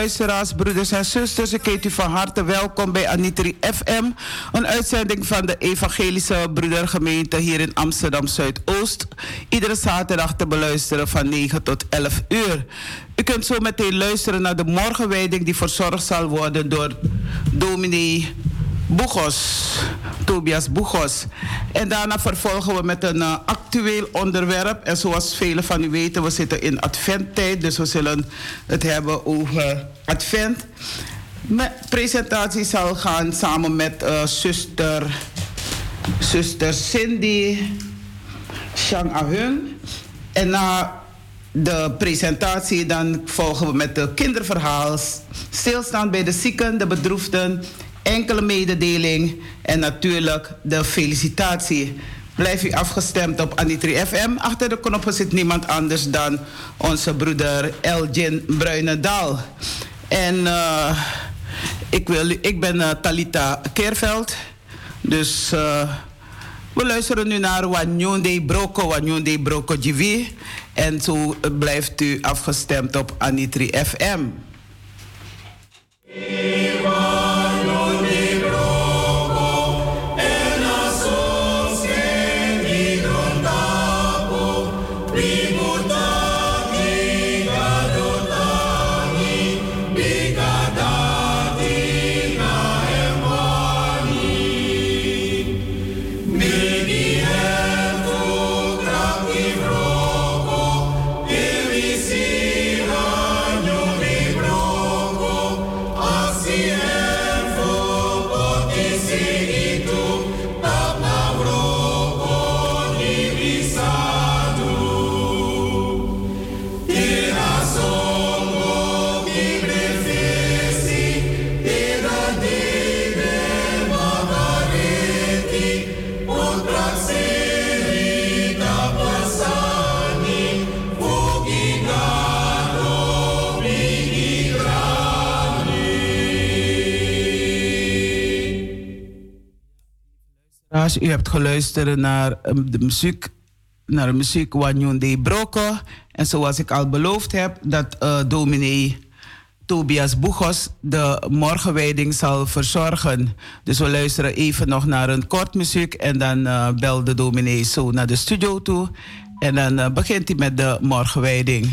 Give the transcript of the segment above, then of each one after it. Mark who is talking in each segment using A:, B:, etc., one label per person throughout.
A: Luisteraars, broeders en zusters. Ik heet u van harte welkom bij Anitri FM. Een uitzending van de Evangelische Broedergemeente hier in Amsterdam Zuidoost. Iedere zaterdag te beluisteren van 9 tot 11 uur. U kunt zo meteen luisteren naar de morgenwijding die verzorgd zal worden door dominee Boegos, Tobias Boegos. En daarna vervolgen we met een uh, actueel onderwerp. En zoals velen van u weten, we zitten in adventtijd. Dus we zullen het hebben over advent. Mijn presentatie zal gaan samen met uh, zuster, zuster Cindy Shang Ahung. En na de presentatie dan volgen we met de kinderverhaal. Stilstaan bij de zieken, de bedroefden enkele mededeling en natuurlijk de felicitatie. Blijf u afgestemd op Anitri FM. Achter de knoppen zit niemand anders dan onze broeder Elgin Bruinendaal. En uh, ik, wil, ik ben uh, Talita Keerveld. Dus uh, we luisteren nu naar Wanyonde Broko, Wanyonde Broko GV. En zo blijft u afgestemd op Anitri FM. U hebt geluisterd naar ehm, de muziek, naar de muziek de. En zoals ik al beloofd heb, dat uh, dominee Tobias Boegos de morgenwijding zal verzorgen. Dus we luisteren even nog naar een kort muziek en dan uh, bel de dominee zo naar de studio toe. En dan begint hij met de morgenwijding.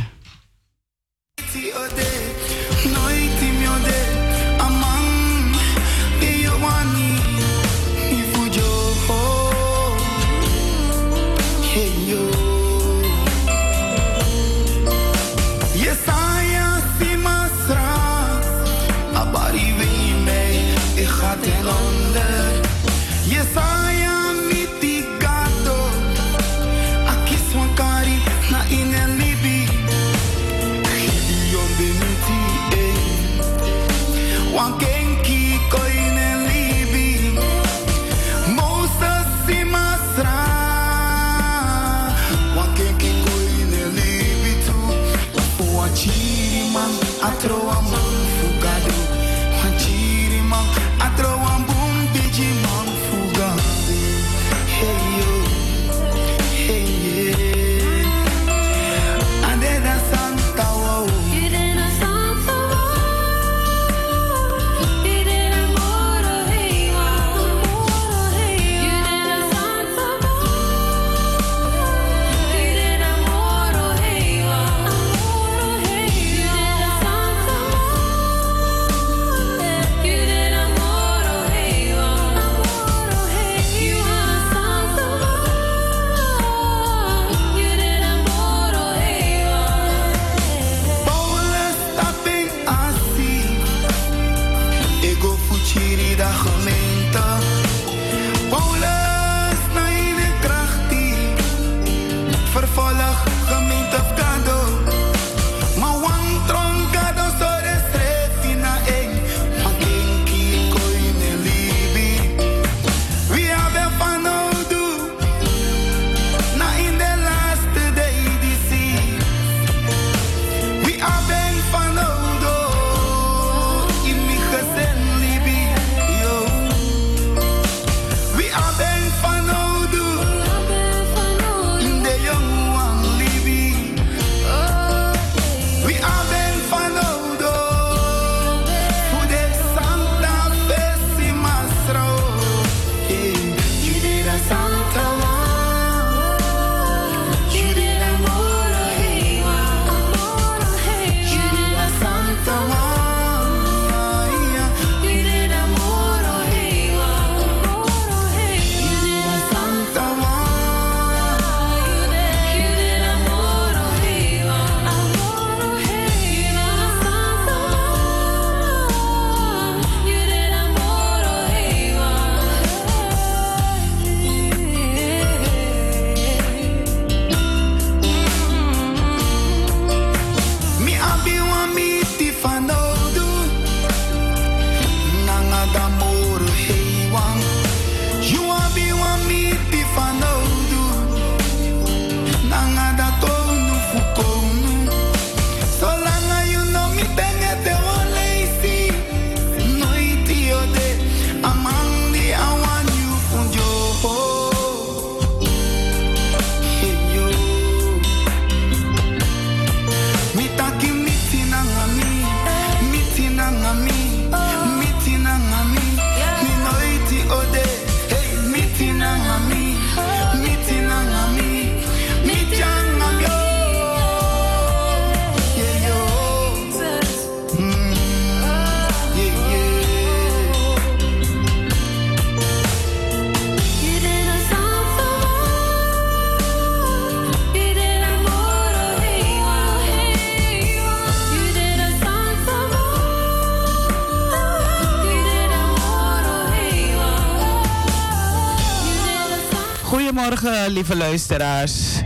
A: Goedemorgen, lieve luisteraars.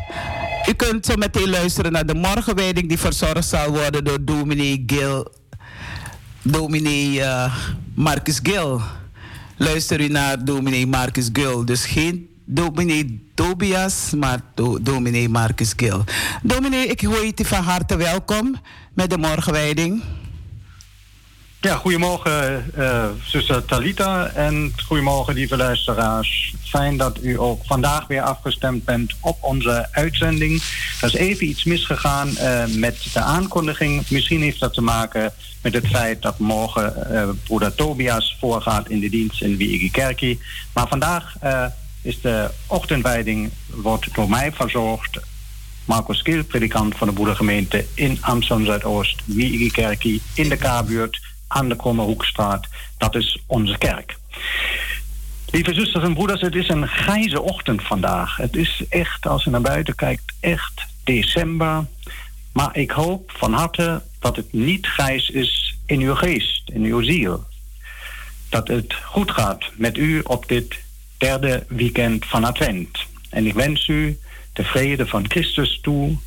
A: U kunt zo meteen luisteren naar de morgenwijding die verzorgd zal worden door dominee Gil. Dominee uh, Marcus Gil. Luister u naar dominee Marcus Gil. Dus geen dominee Tobias, maar do, dominee Marcus Gil. Dominee, ik hoor je van harte welkom met de morgenwijding.
B: Ja, goedemorgen uh, zuster Talita en goedemorgen lieve luisteraars. Fijn dat u ook vandaag weer afgestemd bent op onze uitzending. Er is even iets misgegaan uh, met de aankondiging. Misschien heeft dat te maken met het feit dat morgen uh, broeder Tobias voorgaat in de dienst in Wiegekerkie. Maar vandaag is de ochtendwijding wordt door mij verzorgd. Marcus Kiel, predikant van de broedergemeente in Amsterdam Zuidoost, Wiegekerkie in de K-buurt aan de Kromme Hoekstraat. Dat is onze kerk. Lieve zusters en broeders, het is een grijze ochtend vandaag. Het is echt, als je naar buiten kijkt, echt december. Maar ik hoop van harte dat het niet grijs is in uw geest, in uw ziel. Dat het goed gaat met u op dit derde weekend van Advent. En ik wens u de vrede van Christus toe.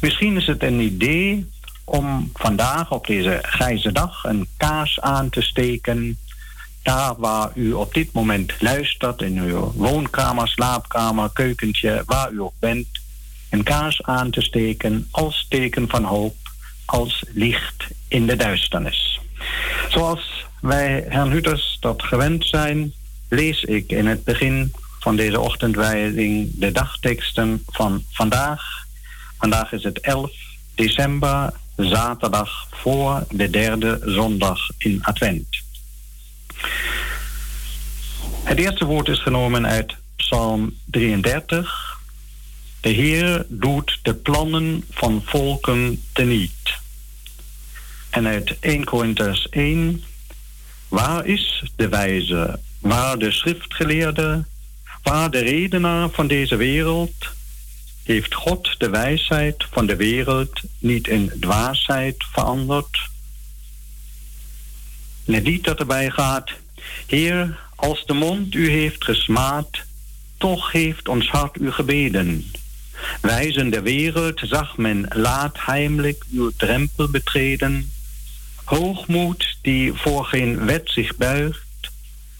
B: Misschien is het een idee om vandaag op deze grijze dag een kaars aan te steken. Daar waar u op dit moment luistert, in uw woonkamer, slaapkamer, keukentje, waar u ook bent, een kaars aan te steken als teken van hoop, als licht in de duisternis. Zoals wij, Herrn dat gewend zijn, lees ik in het begin van deze ochtendwijding de dagteksten van vandaag. Vandaag is het 11 december zaterdag voor de derde zondag in Advent. Het eerste woord is genomen uit Psalm 33. De Heer doet de plannen van volken teniet. En uit 1 Corinthians 1. Waar is de wijze? Waar de schriftgeleerde? Waar de redenaar van deze wereld? heeft God de wijsheid van de wereld niet in dwaasheid veranderd? Het lied dat erbij gaat, Heer, als de mond u heeft gesmaad, toch heeft ons hart u gebeden. Wijzen de wereld zag men laat heimelijk uw drempel betreden. Hoogmoed die voor geen wet zich buigt,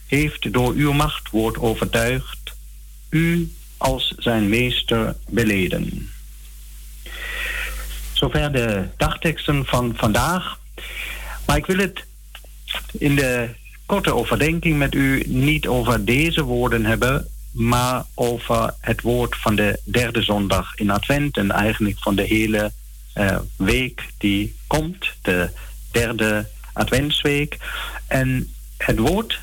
B: heeft door uw machtwoord overtuigd. U als zijn meester beleden. Zover de dagteksten van vandaag. Maar ik wil het in de korte overdenking met u niet over deze woorden hebben, maar over het woord van de derde zondag in Advent en eigenlijk van de hele uh, week die komt, de derde Adventsweek. En het woord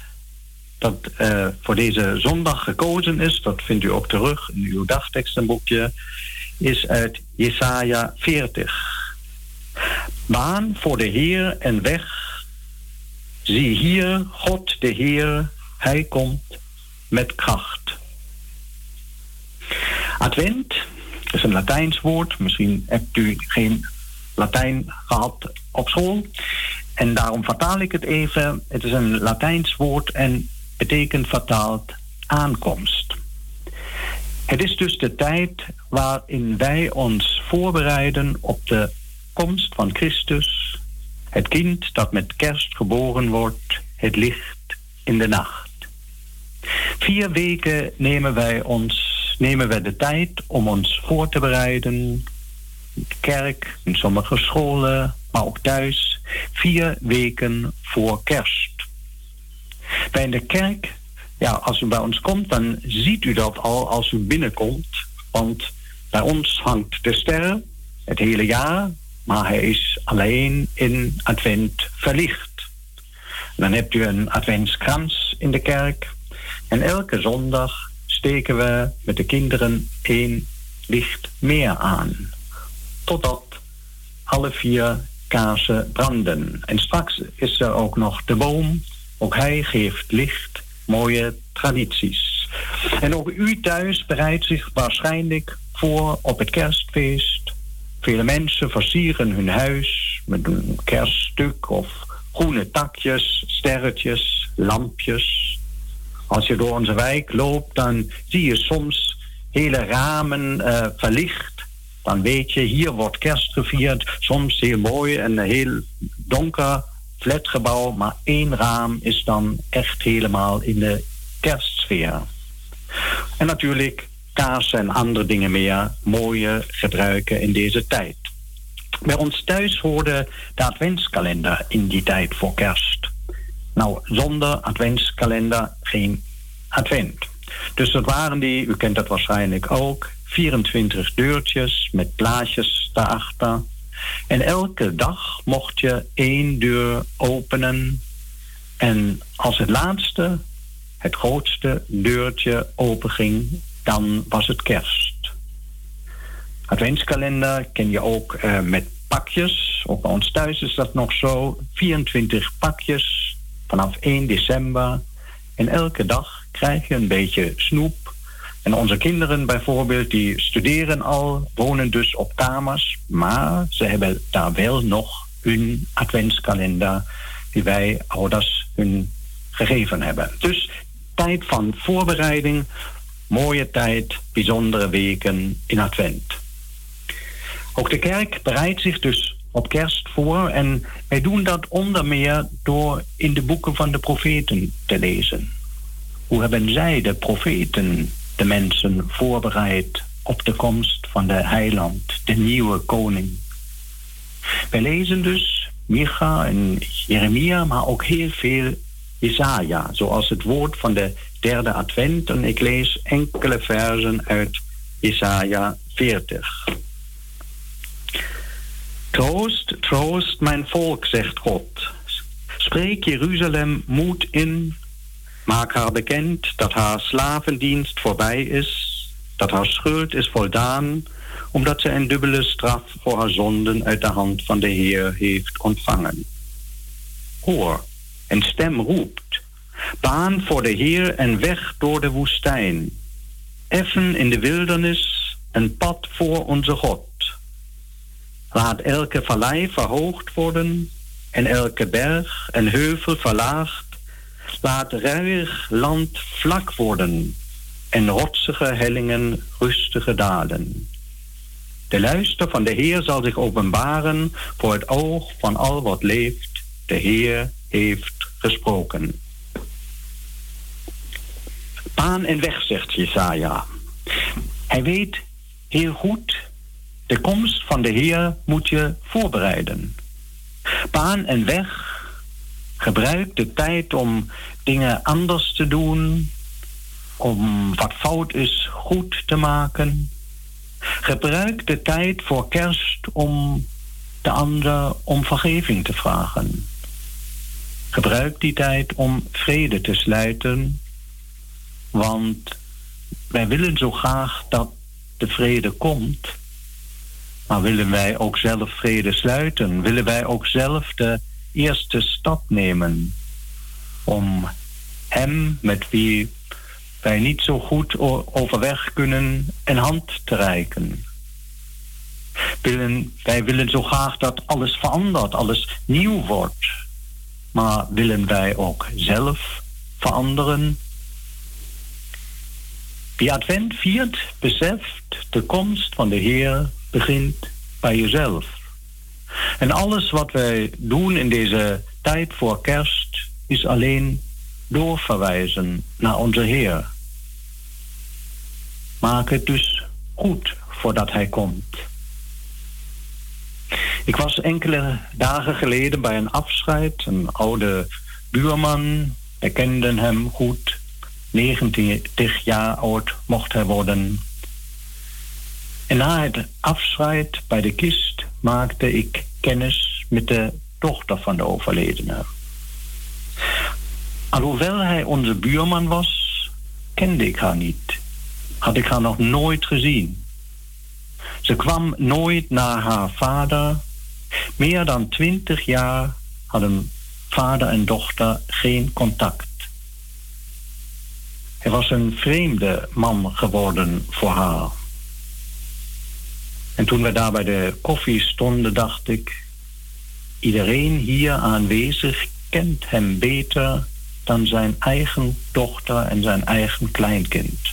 B: dat uh, voor deze zondag gekozen is, dat vindt u ook terug in uw dagtekstenboekje, is uit Jesaja 40. Baan voor de Heer en weg. Zie hier, God de Heer, Hij komt met kracht. Advent is een Latijns woord. Misschien hebt u geen Latijn gehad op school. En daarom vertaal ik het even. Het is een Latijns woord en betekent vertaald aankomst. Het is dus de tijd waarin wij ons voorbereiden op de komst van Christus, het kind dat met kerst geboren wordt, het licht in de nacht. Vier weken nemen wij ons nemen wij de tijd om ons voor te bereiden. In de kerk, in sommige scholen, maar ook thuis. Vier weken voor kerst. Bij de kerk, ja, als u bij ons komt, dan ziet u dat al als u binnenkomt. Want bij ons hangt de ster het hele jaar, maar hij is alleen in advent verlicht. Dan hebt u een adventskrans in de kerk. En elke zondag steken we met de kinderen één licht meer aan. Totdat alle vier kaarsen branden. En straks is er ook nog de boom ook hij geeft licht, mooie tradities. En ook u thuis bereidt zich waarschijnlijk voor op het kerstfeest. Vele mensen versieren hun huis met een kerststuk of groene takjes, sterretjes, lampjes. Als je door onze wijk loopt, dan zie je soms hele ramen uh, verlicht. Dan weet je, hier wordt kerst gevierd. Soms heel mooi en heel donker flatgebouw, maar één raam is dan echt helemaal in de kerstsfeer. En natuurlijk kaas en andere dingen meer, mooie gebruiken in deze tijd. Bij ons thuis hoorde de adventskalender in die tijd voor kerst. Nou, zonder adventskalender geen advent. Dus dat waren die, u kent dat waarschijnlijk ook, 24 deurtjes met plaatjes daarachter. En elke dag mocht je één deur openen. En als het laatste, het grootste deurtje openging, dan was het kerst. Adventskalender ken je ook uh, met pakjes. Ook bij ons thuis is dat nog zo. 24 pakjes vanaf 1 december. En elke dag krijg je een beetje snoep. En onze kinderen bijvoorbeeld, die studeren al, wonen dus op kamers. Maar ze hebben daar wel nog hun adventskalender die wij ouders hun gegeven hebben. Dus tijd van voorbereiding, mooie tijd, bijzondere weken in advent. Ook de kerk bereidt zich dus op kerst voor en wij doen dat onder meer door in de boeken van de profeten te lezen. Hoe hebben zij, de profeten, de mensen voorbereid op de komst van de heiland, de nieuwe koning? Wij lezen dus Micha en Jeremia, maar ook heel veel Jesaja, zoals het woord van de derde advent. En ik lees enkele versen uit Jesaja 40. Troost, troost mijn volk, zegt God. Spreek Jeruzalem moed in. Maak haar bekend dat haar slavendienst voorbij is, dat haar schuld is voldaan, omdat ze een dubbele straf voor haar zonden uit de hand van de Heer heeft ontvangen. Hoor, een stem roept. Baan voor de Heer en weg door de woestijn. Effen in de wildernis een pad voor onze God. Laat elke vallei verhoogd worden en elke berg en heuvel verlaagd. Laat ruig land vlak worden en rotsige hellingen rustige dalen. De luister van de Heer zal zich openbaren voor het oog van al wat leeft. De Heer heeft gesproken. Baan en weg, zegt Jesaja. Hij weet heel goed de komst van de Heer moet je voorbereiden. Baan en weg. Gebruik de tijd om dingen anders te doen. Om wat fout is goed te maken. Gebruik de tijd voor kerst om de ander om vergeving te vragen. Gebruik die tijd om vrede te sluiten. Want wij willen zo graag dat de vrede komt. Maar willen wij ook zelf vrede sluiten? Willen wij ook zelf de eerste stap nemen om hem met wie wij niet zo goed overweg kunnen een hand te reiken? Willen, wij willen zo graag dat alles verandert, alles nieuw wordt. Maar willen wij ook zelf veranderen? Wie Advent viert, beseft de komst van de Heer begint bij jezelf. En alles wat wij doen in deze tijd voor kerst is alleen doorverwijzen naar onze Heer. Maak het dus goed voordat Hij komt. Ik was enkele dagen geleden bij een afscheid. Een oude buurman, wij kenden hem goed. 90 jaar oud mocht hij worden. En na het afscheid bij de kist maakte ik kennis met de dochter van de overledene. Alhoewel hij onze buurman was, kende ik haar niet. Had ik haar nog nooit gezien. Ze kwam nooit naar haar vader. Meer dan twintig jaar hadden vader en dochter geen contact. Hij was een vreemde man geworden voor haar. En toen we daar bij de koffie stonden, dacht ik... iedereen hier aanwezig kent hem beter dan zijn eigen dochter en zijn eigen kleinkind.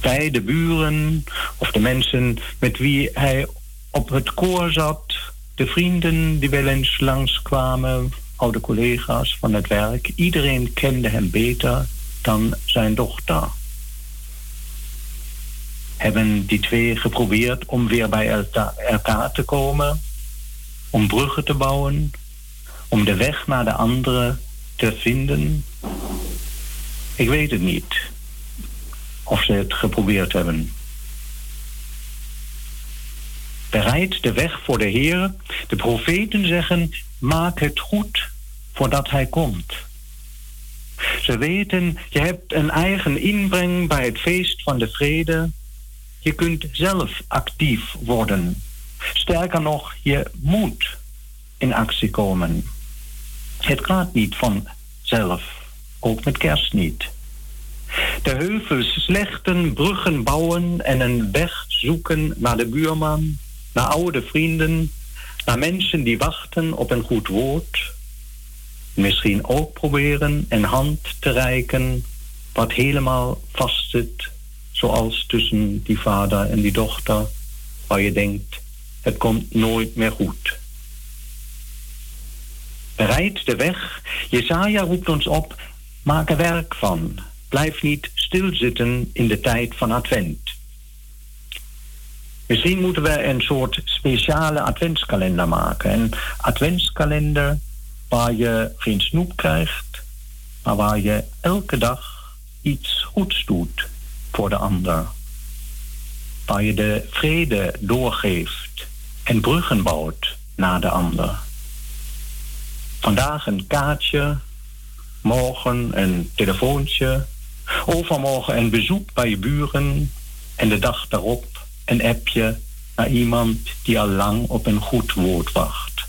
B: Bij de buren of de mensen met wie hij op het koor zat, de vrienden die wel eens langskwamen, oude collega's van het werk, iedereen kende hem beter dan zijn dochter. Hebben die twee geprobeerd om weer bij elkaar te komen, om bruggen te bouwen, om de weg naar de andere te vinden? Ik weet het niet of ze het geprobeerd hebben. Bereid de weg voor de Heer. De profeten zeggen: maak het goed voordat Hij komt. Ze weten, je hebt een eigen inbreng bij het feest van de vrede. Je kunt zelf actief worden. Sterker nog, je moet in actie komen. Het gaat niet vanzelf, ook met kerst niet. De heuvels slechten, bruggen bouwen en een weg zoeken naar de buurman, naar oude vrienden, naar mensen die wachten op een goed woord. Misschien ook proberen een hand te reiken wat helemaal vastzit, zoals tussen die vader en die dochter, waar je denkt, het komt nooit meer goed. Bereid de weg. Jesaja roept ons op, maak er werk van. Blijf niet stilzitten in de tijd van Advent. Misschien moeten we een soort speciale adventskalender maken. Een adventskalender waar je geen snoep krijgt, maar waar je elke dag iets goeds doet voor de ander. Waar je de vrede doorgeeft en bruggen bouwt naar de ander. Vandaag een kaartje, morgen een telefoontje, overmorgen een bezoek bij je buren en de dag daarop een appje naar iemand die al lang op een goed woord wacht.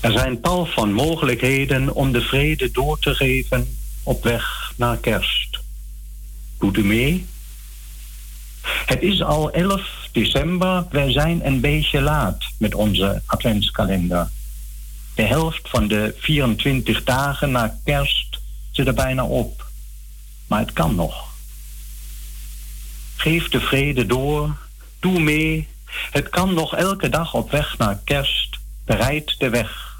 B: Er zijn tal van mogelijkheden om de vrede door te geven op weg naar kerst. Doet u mee? Het is al 11 december, wij zijn een beetje laat met onze adventskalender. De helft van de 24 dagen na kerst er bijna op. Maar het kan nog. Geef de vrede door. Doe mee. Het kan nog elke dag op weg naar kerst. Bereid de weg.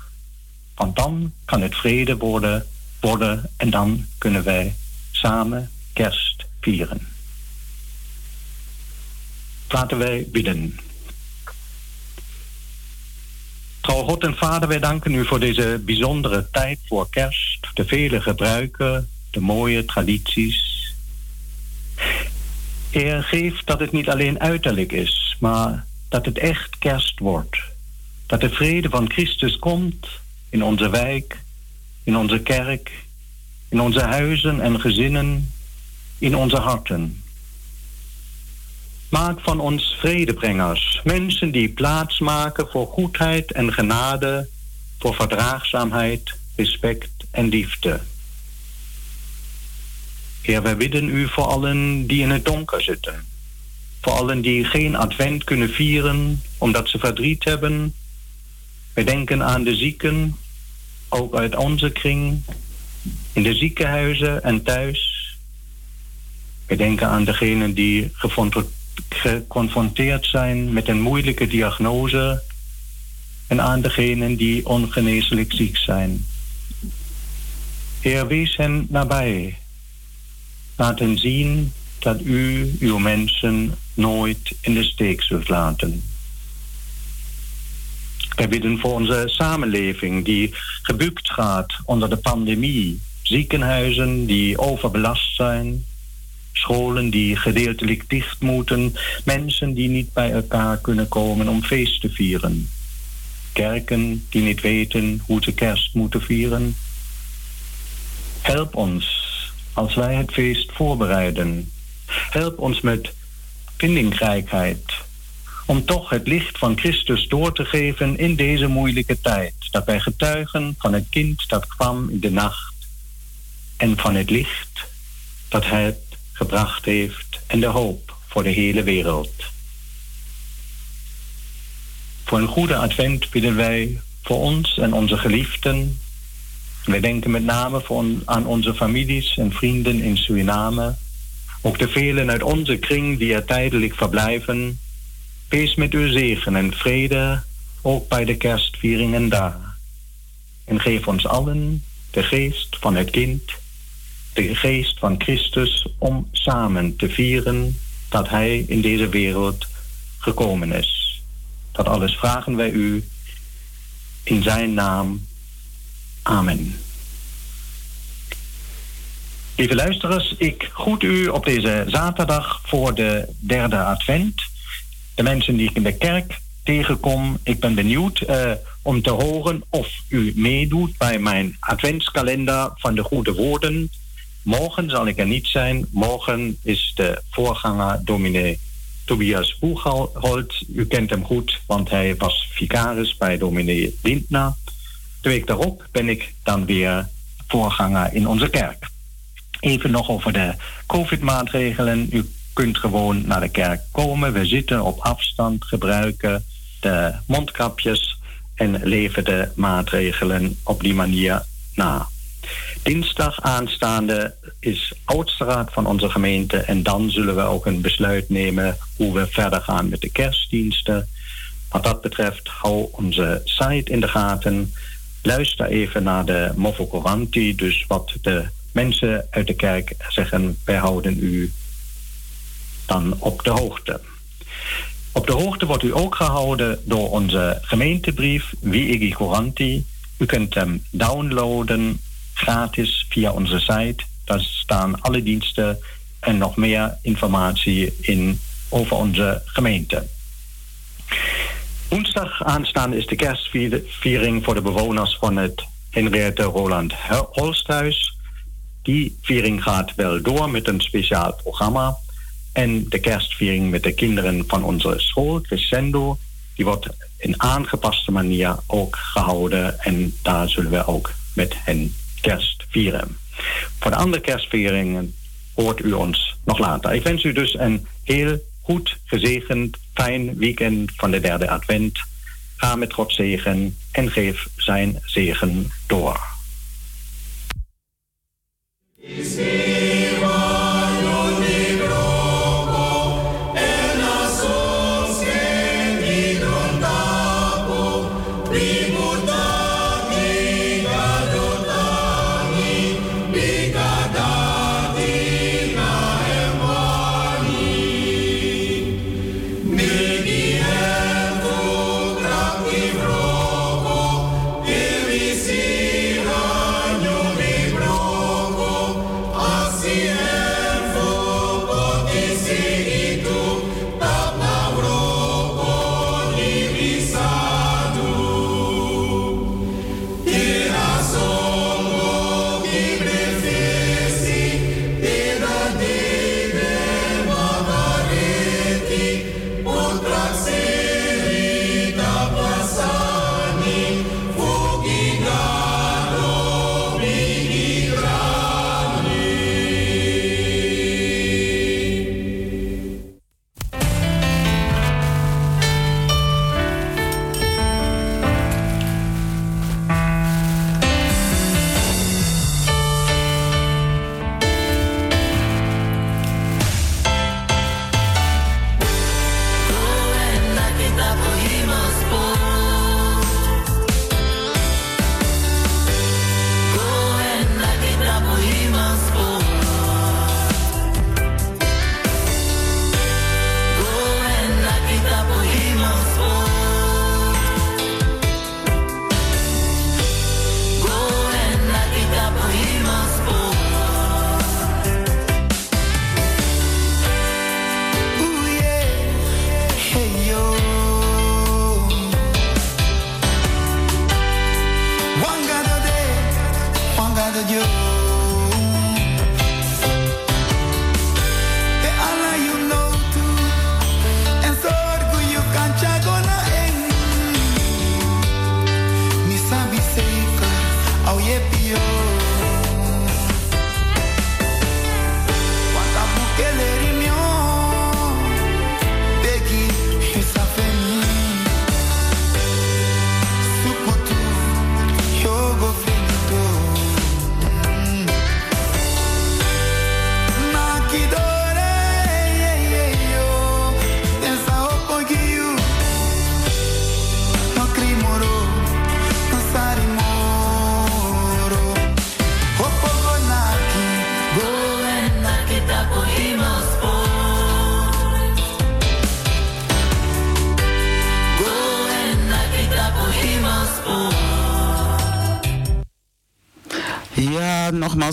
B: Want dan kan het vrede worden, worden en dan kunnen wij samen kerst vieren. Laten wij bidden. Trouw God en Vader, wij danken u voor deze bijzondere tijd voor kerst, de vele gebruiken, de mooie tradities. Heer, geef dat het niet alleen uiterlijk is, maar dat het echt kerst wordt. Dat de vrede van Christus komt in onze wijk, in onze kerk, in onze huizen en gezinnen, in onze harten. Maak van ons vredebrengers, mensen die plaats maken voor goedheid en genade, voor verdraagzaamheid, respect en liefde. Heer, wij bidden u voor allen die in het donker zitten. Voor allen die geen advent kunnen vieren omdat ze verdriet hebben. Wij denken aan de zieken, ook uit onze kring, in de ziekenhuizen en thuis. Wij denken aan degenen die geconfronteerd zijn met een moeilijke diagnose en aan degenen die ongeneeslijk ziek zijn. Heer, wees hen nabij Laat hen zien dat u uw mensen nooit in de steek zult laten. Wij bidden voor onze samenleving die gebukt gaat onder de pandemie. Ziekenhuizen die overbelast zijn. Scholen die gedeeltelijk dicht moeten. Mensen die niet bij elkaar kunnen komen om feest te vieren. Kerken die niet weten hoe ze kerst moeten vieren. Help ons als wij het feest voorbereiden. Help ons met vindingrijkheid om toch het licht van Christus door te geven in deze moeilijke tijd. Dat wij getuigen van het kind dat kwam in de nacht en van het licht dat hij gebracht heeft en de hoop voor de hele wereld. Voor een goede advent bidden wij voor ons en onze geliefden We denken met name aan onze families en vrienden in Suriname. Ook de velen uit onze kring die er tijdelijk verblijven. Wees met uw zegen en vrede, ook bij de kerstvieringen daar. En geef ons allen de geest van het kind, de geest van Christus, om samen te vieren dat Hij in deze wereld gekomen is. Dat alles vragen wij u in Zijn naam. Amen. Lieve luisteraars, ik groet u op deze zaterdag voor de derde advent. De mensen die ik in de kerk tegenkom, ik ben benieuwd uh, om te horen of u meedoet bij mijn adventskalender van de goede woorden. Morgen zal ik er niet zijn. Morgen is de voorganger dominee Tobias Boegholt. U kent hem goed, want hij was vicaris bij dominee Lindner. De week daarop ben ik dan weer voorganger in onze kerk. Even nog over de COVID-maatregelen. U kunt gewoon naar de kerk komen. We zitten op afstand, gebruiken de mondkapjes en leven de maatregelen op die manier na. Dinsdag aanstaande is oudste raad van onze gemeente en dan zullen we ook een besluit nemen hoe we verder gaan met de kerstdiensten. Wat dat betreft, hou onze site in de gaten. Luister even naar de Mofocoranti, dus wat de mensen uit de kerk zeggen, wij houden u dan op de hoogte. Op de hoogte wordt u ook gehouden door onze gemeentebrief Viigi Coranti. U kunt hem downloaden gratis via onze site. Daar staan alle diensten en nog meer informatie in over onze gemeente. Woensdag aanstaande is de kerstviering voor de bewoners van het Henriette Roland Holsthuis. Die viering gaat wel door met een speciaal programma. En de kerstviering met de kinderen van onze school, Crescendo, die wordt in aangepaste manier ook gehouden. En daar zullen we ook met hen kerst vieren. Voor de andere kerstvieringen hoort u ons nog later. Ik wens u dus een heel goed, gezegend, fijn weekend van de derde advent. Ga met God zegen en geef zijn zegen door.
A: Redeemer.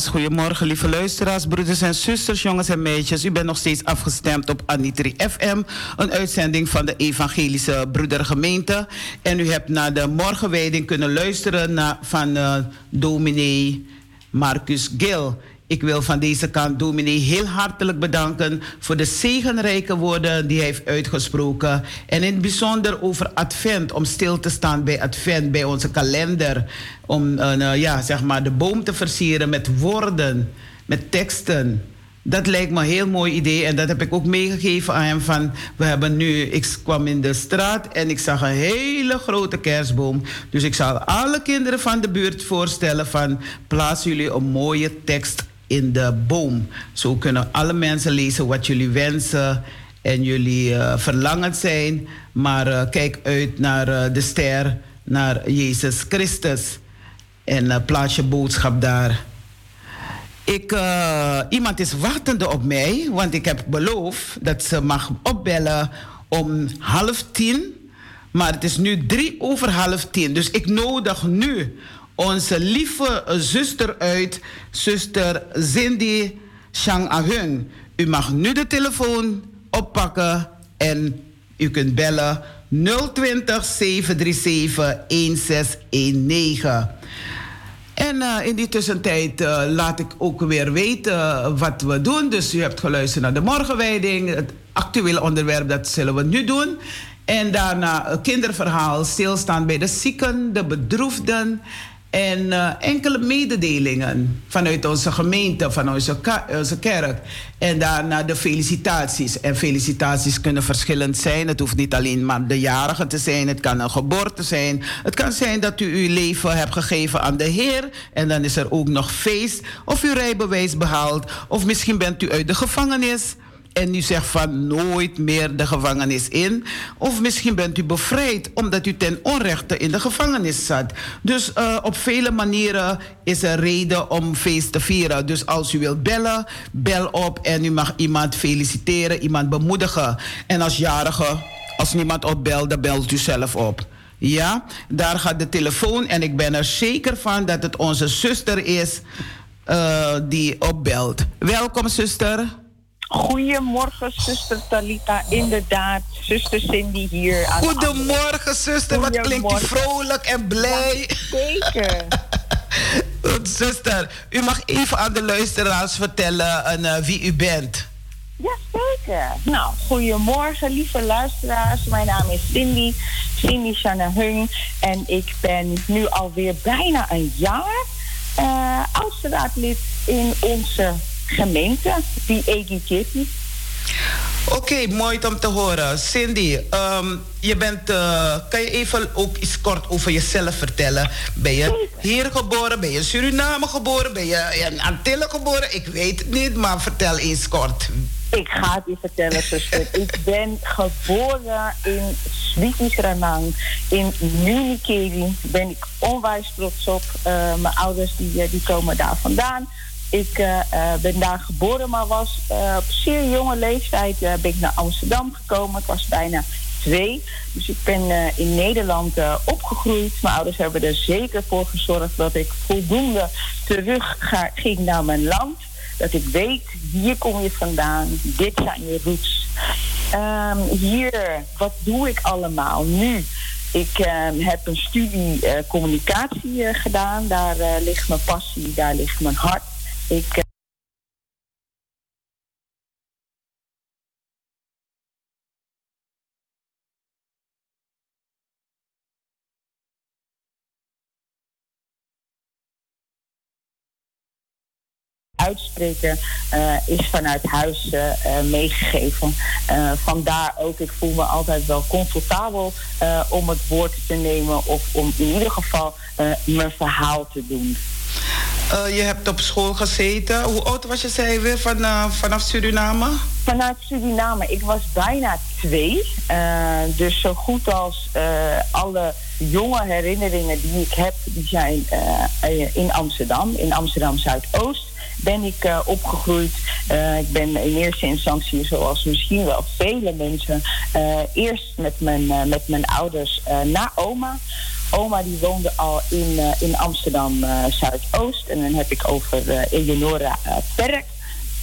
A: Goedemorgen lieve luisteraars, broeders en zusters, jongens en meisjes. U bent nog steeds afgestemd op Anitri FM, een uitzending van de Evangelische Broedergemeente. En u hebt naar de morgenwijding kunnen luisteren naar, van uh, dominee Marcus Gil. Ik wil van deze kant dominee heel hartelijk bedanken voor de zegenrijke woorden die hij heeft uitgesproken. En in het bijzonder over Advent, om stil te staan bij Advent, bij onze kalender. Om uh, ja, zeg maar de boom te versieren met woorden, met teksten. Dat lijkt me een heel mooi idee en dat heb ik ook meegegeven aan hem. Van, we hebben nu, ik kwam in de straat en ik zag een hele grote kerstboom. Dus ik zal alle kinderen van de buurt voorstellen van plaats jullie een mooie tekst in de boom. Zo kunnen alle mensen lezen wat jullie wensen en jullie uh, verlangen zijn. Maar uh, kijk uit naar uh, de ster, naar Jezus Christus. En plaats je boodschap daar. Ik, iemand is wachtende op mij, want ik heb beloofd dat ze mag opbellen om half tien. Maar het is nu drie over half tien. Dus ik nodig nu onze lieve zuster uit, zuster Cindy Chang Ahung. U mag nu de telefoon oppakken en u kunt bellen 020 737 1619. En uh, in die tussentijd uh, laat ik ook weer weten wat we doen. Dus u hebt geluisterd naar de morgenwijding. Het actuele onderwerp, dat zullen we nu doen. En daarna een kinderverhaal, stilstaan bij de zieken, de bedroefden en uh, enkele mededelingen vanuit onze gemeente, van onze, onze kerk. En daarna de felicitaties. En felicitaties kunnen verschillend zijn. Het hoeft niet alleen maar de jarige te zijn. Het kan een geboorte zijn. Het kan zijn dat u uw leven hebt gegeven aan de Heer. En dan is er ook nog feest. Of uw rijbewijs behaald. Of misschien bent u uit de gevangenis en u zegt van nooit meer de gevangenis in. Of misschien bent u bevrijd omdat u ten onrechte in de gevangenis zat. Dus uh, op vele manieren is er reden om feest te vieren. Dus als u wilt bellen, bel op en u mag iemand feliciteren, iemand bemoedigen. En als jarige, als niemand opbelt, dan belt u zelf op. Ja, daar gaat de telefoon en ik ben er zeker van dat het onze zuster is uh, die opbelt. Welkom, zuster.
C: Goedemorgen, zuster Talita. Inderdaad, zuster Cindy hier.
A: Aan Goedemorgen, zuster. Wat klinkt u vrolijk en blij.
C: zeker.
A: zuster, u mag even aan de luisteraars vertellen uh, wie u bent.
C: Ja, zeker. Nou, goedemorgen, lieve luisteraars. Mijn naam is Cindy, Cindy Shanna Hung. En ik ben nu alweer bijna een jaar uh, oudste raadlid in onze gemeente die educatie.
A: Oké, okay, mooi om te horen. Cindy, um, je bent, uh, kan je even ook iets kort over jezelf vertellen? Ben je hier geboren? Ben je in Suriname geboren? Ben je in Antillen geboren? Ik weet het niet, maar vertel eens kort.
C: Ik ga het je vertellen, zuster. ik ben geboren in Sweeties Ranang. In Munikeri ben ik onwijs trots op. Uh, mijn ouders die, eh, die komen daar vandaan. Ik uh, ben daar geboren, maar was uh, op zeer jonge leeftijd ben ik naar Amsterdam gekomen. Ik was bijna twee. Dus ik ben in Nederland opgegroeid. Mijn ouders hebben er zeker voor gezorgd dat ik voldoende terug ging naar mijn land. Dat ik weet, hier kom je vandaan, dit zijn je roots. Um, hier, wat doe ik allemaal nu? Ik um, heb een studie communicatie gedaan. Daar ligt mijn passie, daar ligt mijn hart. Ik uitspreken uh, is vanuit huis uh, meegegeven. Vandaar ook, ik voel me altijd wel comfortabel om het woord te nemen of om in ieder geval mijn verhaal te doen.
A: Uh, je hebt op school gezeten. Hoe oud was je, zei weer, uh, vanaf Suriname?
C: Vanuit Suriname. Ik was bijna twee. Uh, dus zo goed als alle jonge herinneringen die ik heb, die zijn in Amsterdam, in Amsterdam Zuidoost. ben ik opgegroeid. ik ben in eerste instantie, zoals misschien wel vele mensen, eerst met mijn, met mijn ouders naar oma. Oma die woonde al in, in Amsterdam Zuidoost. En dan heb ik over Eleonora Perk.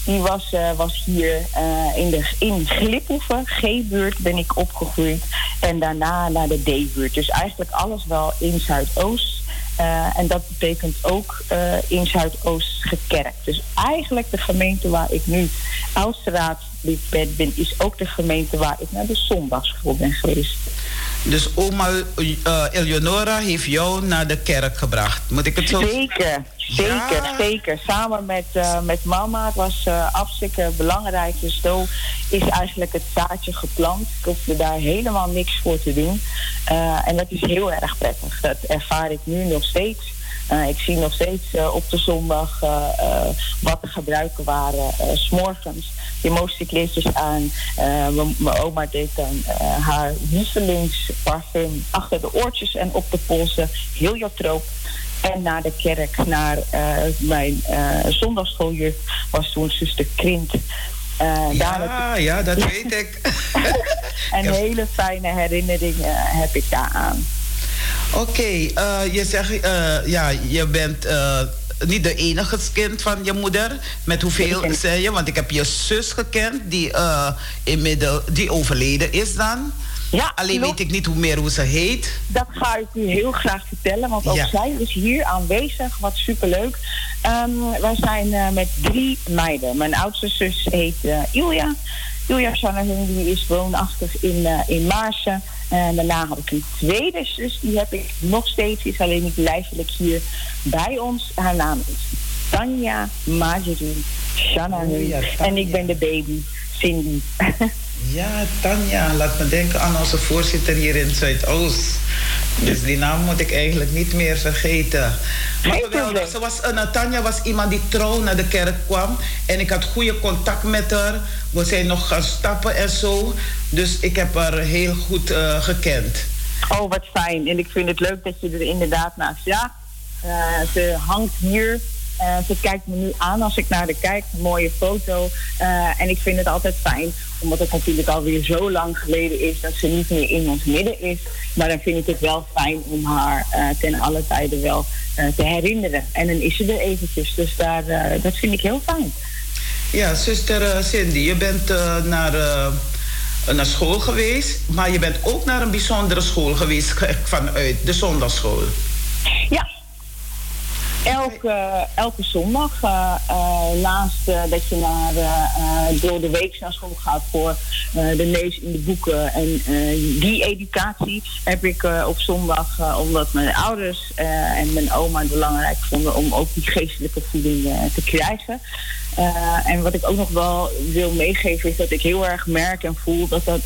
C: Die was, uh, was hier uh, in, de, in Gliphoeven, G-buurt, ben ik opgegroeid. En daarna naar de D-buurt. Dus eigenlijk alles wel in Zuidoost. Uh, en dat betekent ook in Zuidoost gekerkt. Dus eigenlijk de gemeente waar ik nu oudste raadslid ben, is ook de gemeente waar ik naar de zondagschool ben geweest.
A: Dus oma uh, Eleonora heeft jou naar de kerk gebracht. Moet ik het zo
C: Zeker, zeker, zeker. Samen met, uh, met mama. Het was uh, hartstikke belangrijk. Dus zo is eigenlijk het zaadje geplant. Ik hoefde daar helemaal niks voor te doen. en dat is heel erg prettig. Dat ervaar ik nu nog steeds. Uh, ik zie nog steeds uh, op de zondag uh, wat de gebruiken waren. s'morgens je kleertjes aan. Mijn oma deed dan haar lievelingsparfum achter de oortjes en op de polsen. Heel jotroop. En naar de kerk, naar mijn zondagschooljuf was toen zuster Krint.
A: ja, ja, dat weet ik.
C: en hele fijne herinneringen heb ik daaraan.
A: Oké, uh, je zegt, uh, ja, je bent uh, niet de enige kind van je moeder. Met hoeveel zei je? Want ik heb je zus gekend die, inmiddels, die overleden is dan. Ja, Alleen weet ik niet hoe meer hoe ze heet.
C: Dat ga ik u heel graag vertellen, want ook zij is hier aanwezig, wat superleuk. Um, wij zijn met drie meiden. Mijn oudste zus heet Ilja. Ilja die is woonachtig in, in Maarsen. En daarna had ik een tweede zus, die heb ik nog steeds, is alleen niet lijfelijk hier bij ons. Haar naam is Tanja Marjorie Shanahan. En ik ben de baby, Cindy.
A: ja, Tanja, laat me denken aan onze voorzitter hier in Zuidoost. Dus die naam moet ik eigenlijk niet meer vergeten. Maar geweldig. Ze was, uh, Tanja was iemand die trouw naar de kerk kwam. En ik had goede contact met haar. We zijn nog gaan stappen en zo. Dus ik heb haar heel goed uh, gekend.
C: Oh, wat fijn. En ik vind het leuk dat je er inderdaad naast ja. Uh, ze hangt hier uh, ze kijkt me nu aan als ik naar de kijk. mooie foto. Uh, en ik vind het altijd fijn, omdat het natuurlijk alweer zo lang geleden is dat ze niet meer in ons midden is. Maar dan vind ik het wel fijn om haar uh, ten alle tijden wel te herinneren. En dan is ze er eventjes. Dus daar, dat vind ik heel fijn.
A: Ja, zuster Cindy, je bent naar naar school geweest, maar je bent ook naar een bijzondere school geweest vanuit de zondagschool.
C: Ja, Elke, elke zondag, uh, uh, naast uh, dat je naar, door de week naar school gaat voor de lees in de boeken en die educatie, heb ik op zondag, omdat mijn ouders en mijn oma het belangrijk vonden om ook die geestelijke voeding te krijgen. en wat ik ook nog wel wil meegeven is dat ik heel erg merk en voel dat dat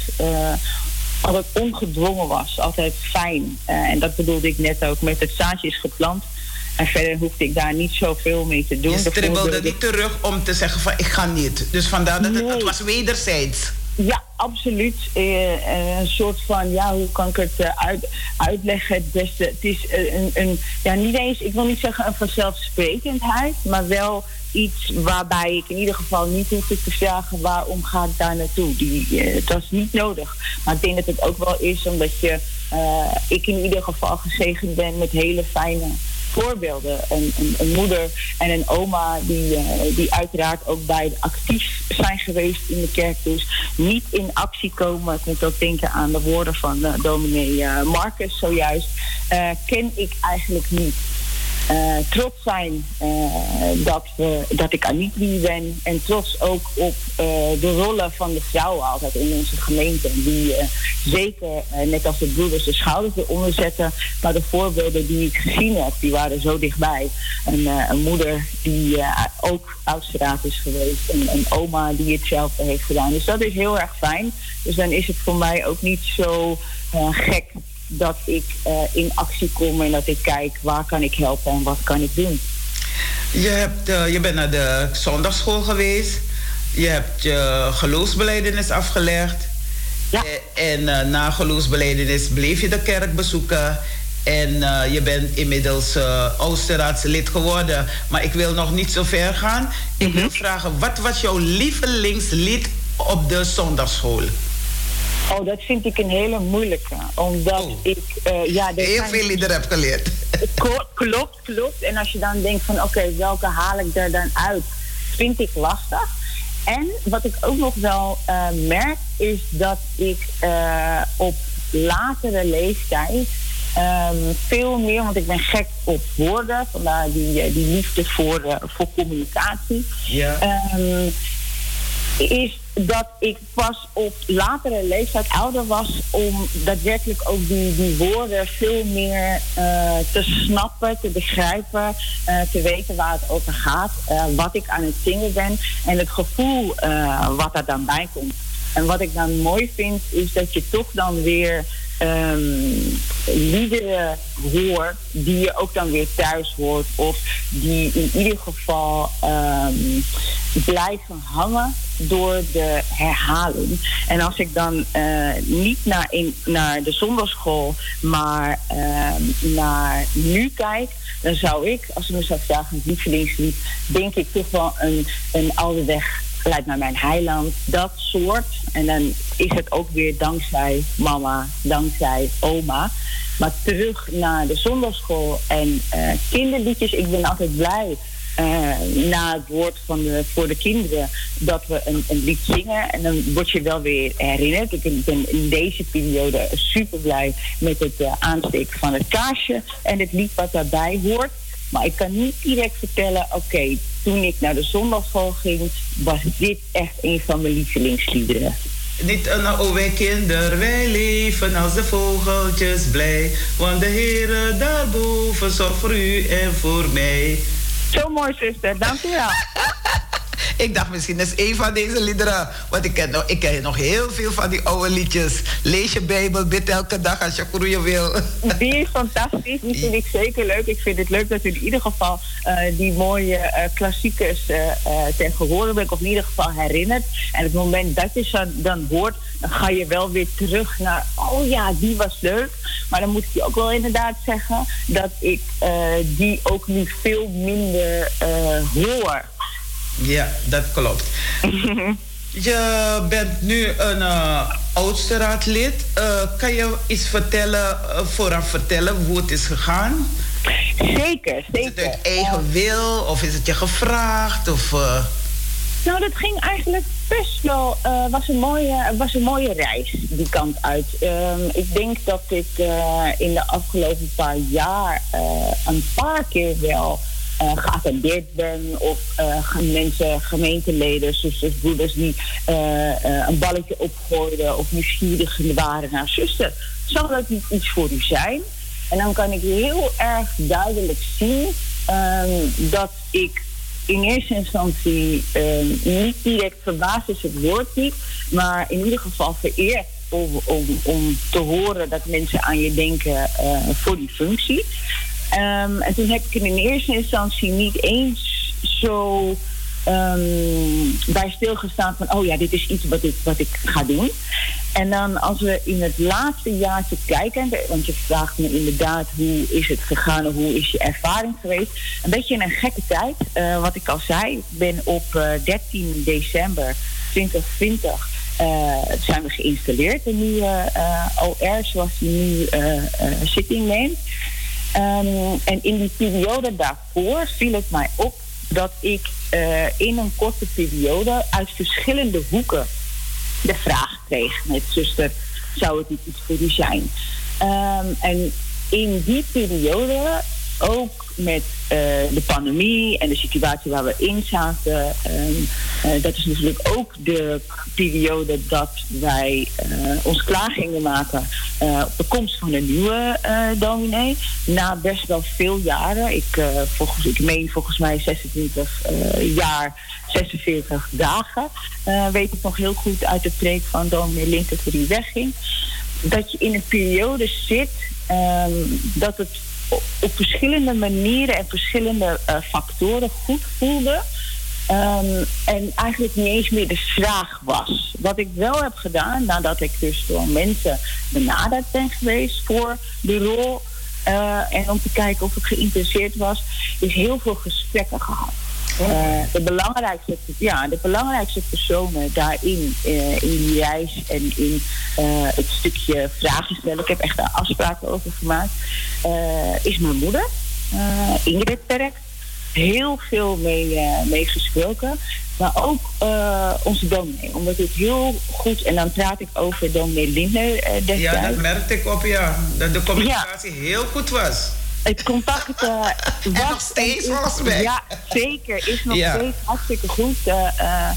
C: altijd ongedwongen was, altijd fijn. en dat bedoelde ik net ook met het zaadje is geplant. En verder hoefde ik daar niet zoveel mee te doen.
A: Je stribbelde niet terug om te zeggen van ik ga niet. Dus vandaar dat het, het was wederzijds.
C: Ja, absoluut. Eh, eh, een soort van, ja, hoe kan ik het uh, uit, uitleggen het beste? Het is een, een, ja, niet eens, ik wil niet zeggen een vanzelfsprekendheid, maar wel iets waarbij ik in ieder geval niet hoef te vragen waarom ga ik daar naartoe. Die, dat is niet nodig. Maar ik denk dat het ook wel is omdat je, ik in ieder geval gezegend ben met hele fijne voorbeelden. Een, een, moeder en een oma die, uh, die uiteraard ook bij actief zijn geweest in de kerk. Dus niet in actie komen. Ik moet ook denken aan de woorden van uh, dominee uh, Marcus zojuist. ken ik eigenlijk niet. Uh, trots zijn uh, dat, dat ik Anitri ben. En trots ook op uh, de rollen van de vrouwen altijd in onze gemeente. Die zeker, net als de broeders, de schouders eronder zetten. Maar de voorbeelden die ik gezien heb, die waren zo dichtbij. Een, een moeder die ook oudstraat is geweest. En een oma die hetzelfde heeft gedaan. Dus dat is heel erg fijn. Dus dan is het voor mij ook niet zo gek dat ik uh, in actie kom en dat ik kijk waar kan ik helpen en wat kan ik doen.
A: Je, hebt, uh, je bent naar de zondagschool geweest. Je hebt je geloofsbeleidenis afgelegd. Ja. En uh, na geloofsbeleidenis bleef je de kerk bezoeken. En eh, je bent inmiddels uh, Oosterraadslid geworden. Maar ik wil nog niet zo ver gaan. Ik wil mhm. vragen, wat was jouw lievelingslied op de zondagschool?
C: Oh, dat vind ik een hele moeilijke. Omdat oh. ik... Uh, ja,
A: Heel veel liederen heb geleerd.
C: Klopt, klopt. En als je dan denkt van... Oké, welke haal ik er dan uit? Vind ik lastig. En wat ik ook nog wel uh, merk... is dat ik uh, op latere leeftijd... Um, veel meer, want ik ben gek op woorden, vandaar die, die liefde voor, voor communicatie. Ja. Um, is dat ik pas op latere leeftijd ouder was om daadwerkelijk ook die, die woorden veel meer uh, te snappen, te begrijpen, uh, te weten waar het over gaat, uh, wat ik aan het zingen ben en het gevoel wat er dan bij komt. En wat ik dan mooi vind, is dat je toch dan weer um, liederen hoort die je ook dan weer thuis hoort. Of die in ieder geval um, blijven hangen door de herhaling. En als ik dan uh, niet naar, in, naar de zondagschool, maar uh, naar nu kijk, dan zou ik, als ik mezelf vragen een lievelingslied, denk ik toch wel een, een oude weg leidt naar mijn heiland. Dat soort. En dan is het ook weer dankzij mama, dankzij oma. Maar terug naar de zondagschool en uh, kinderliedjes. Ik ben altijd blij uh, na het woord van de, voor de kinderen dat we een, een, lied zingen. En dan word je wel weer herinnerd. Ik ben in deze periode super blij met het uh, aansteken van het kaarsje en het lied wat daarbij hoort. Maar ik kan niet direct vertellen, oké, toen ik naar de zondagschool ging, was dit echt een van mijn lievelingsliederen.
A: Niet een oude wij kinder, wij leven als de vogeltjes blij. Want de Heere daarboven zorgt voor u en voor mij.
C: Zo mooi, zuster. Dank u wel.
A: Ik dacht misschien is een van deze liederen. Want ik ken, ik ken nog heel veel van die oude liedjes. Lees je Bijbel, bid elke dag als je groeien wil.
C: Die is fantastisch. Die vind ik zeker leuk. Ik vind het leuk dat u in ieder geval uh, die mooie uh, klassiekers uh, ten gehoor bent. Of in ieder geval herinnert. En het moment dat je ze dan hoort, dan ga je wel weer terug naar. Oh ja, die was leuk. Maar dan moet ik je ook wel inderdaad zeggen dat ik die ook nu veel minder hoor.
A: Ja, dat klopt. je bent nu een uh, oudste raadlid. Uh, kan je iets vertellen, uh, vooraf vertellen hoe het is gegaan?
C: Zeker, zeker. Is
A: het uit eigen wil of is het je gevraagd? Of,
C: Nou, dat ging eigenlijk best wel, was, een mooie, was een mooie reis die kant uit. Ehm, ik denk dat ik in de afgelopen paar jaar een paar keer wel uh, geattendeerd ben of uh, mensen, gemeenteleden, zusters, broeders die uh, een balletje opgooiden of nieuwsgierig waren naar zuster. Zal dat niet iets voor u zijn? En dan kan ik heel erg duidelijk zien um, dat ik in eerste instantie um, niet direct verbaasd is het woord niet, maar in ieder geval vereerd om, om, om te horen dat mensen aan je denken voor die functie. Um, en toen heb ik in eerste instantie niet eens zo um, bij stilgestaan van, oh ja, dit is iets wat ik, wat ik ga doen. En dan als we in het laatste jaartje kijken, want je vraagt me inderdaad hoe is het gegaan of hoe is je ervaring geweest. Een beetje in een gekke tijd, uh, wat ik al zei. Ik ben op uh, eh, 13 december 2020 uh, eh, zijn we geïnstalleerd, een nieuwe OR zoals die nu zitting neemt. Um, en in die periode daarvoor viel het mij op dat ik uh, in een korte periode uit verschillende hoeken de vraag kreeg met zuster, zou het niet iets voor u zijn? Um, en in die periode ook met uh, de pandemie en de situatie waar we in zaten. Um, uh, dat is natuurlijk ook de periode dat wij uh, ons klaar gingen maken op de komst van een nieuwe dominee. Na best wel veel jaren. Ik, volgens, ik meen volgens mij 26 jaar, 46 dagen. weet ik nog heel goed uit de preek van dominee toen hij wegging. Dat je in een periode zit um, dat het op verschillende manieren en verschillende uh, factoren goed voelde. Um, en eigenlijk niet eens meer de vraag was. Wat ik wel heb gedaan, nadat ik dus door mensen benaderd ben geweest voor de rol, en om te kijken of ik geïnteresseerd was, is heel veel gesprekken gehad. Uh, de, belangrijkste, ja, de belangrijkste personen daarin, uh, in die reis en in uh, het stukje vragen stellen, ik heb echt daar afspraken over gemaakt, is mijn moeder, Ingrid Perk. Heel veel mee, mee gesproken. Maar ook onze dominee. Omdat ik heel goed, en dan praat ik over dominee Lindner destijds.
A: Ja, dat merkte ik op, ja. Dat de communicatie heel goed was
C: het contact uh,
A: was... nog steeds volgens mij.
C: Ja, zeker. Is nog steeds hartstikke goed. Uh,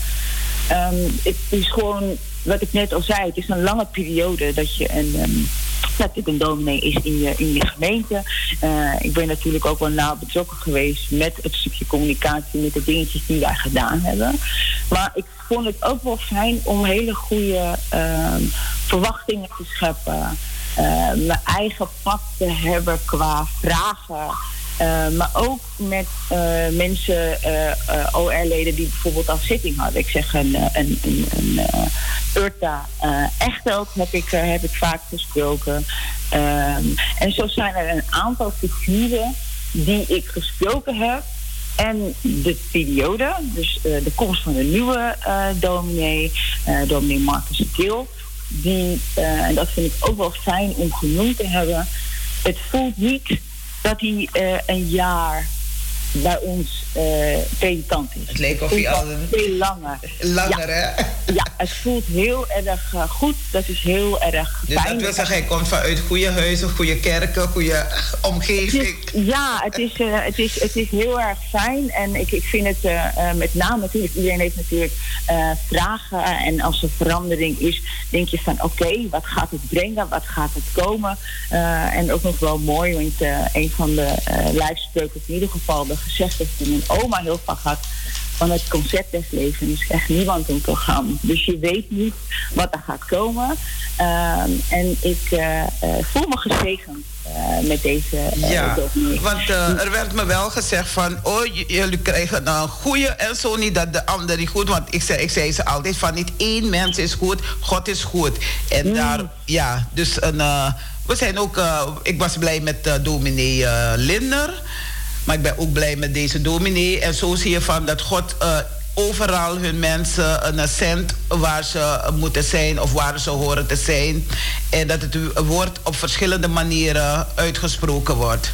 C: um, het is gewoon, wat ik net al zei, het is een lange periode dat je een... Um, natuurlijk een dominee is in je, in je gemeente. Uh, ik ben natuurlijk ook wel nauw betrokken geweest met het stukje communicatie, met de dingetjes die wij gedaan hebben. Maar ik vond het ook wel fijn om hele goede uh, verwachtingen te scheppen. Eh, mijn eigen pad te hebben qua vragen. Uh, maar ook met uh, mensen, OR-leden die bijvoorbeeld al zitting hadden. Ik zeg een, een, een, Urta Echteld heb ik, heb ik vaak gesproken. Ehm, en zo zijn er een aantal figuren die ik gesproken heb. En de periode, dus de komst van de nieuwe dominee, dominee Marcus Kil die, uh, en dat vind ik ook wel fijn om genoemd te hebben. Het voelt niet dat hij uh, een jaar bij ons uh, predikant is.
A: Het leek of hij al
C: een... Veel langer.
A: Langer,
C: ja.
A: hè?
C: Ja, het voelt heel erg uh, goed. Dat is heel erg
A: dus
C: fijn.
A: dat wil zeggen, hij komt vanuit goede huizen, goede kerken, goede omgeving.
C: Het is, ja, het is, uh, het, is, het is heel erg fijn. En ik, ik vind het met name natuurlijk, iedereen heeft natuurlijk vragen. En als er verandering is, denk je van oké, okay, wat gaat het brengen? Wat gaat het komen? en ook nog wel mooi, want een van de lijfspreukers in ieder geval... De gezegd heeft dat mijn oma heel vaak had van het concept des levens krijgt niemand een programma. Dus je weet niet wat er gaat komen. Uh, en ik uh, voel me gezegend uh, met deze
A: Ja, want er werd me wel gezegd van... oh, jullie krijgen een goede en zo niet dat de ander niet goed... want ik zei, ik zei ze altijd van niet één mens is goed, God is goed. En mm. daar, ja, dus een... we zijn ook, ik was blij met dominee Linder... Maar ik ben ook blij met deze dominee. En zo zie je van dat God uh, overal hun mensen een cent waar ze moeten zijn of waar ze horen te zijn. En dat het woord op verschillende manieren uitgesproken wordt.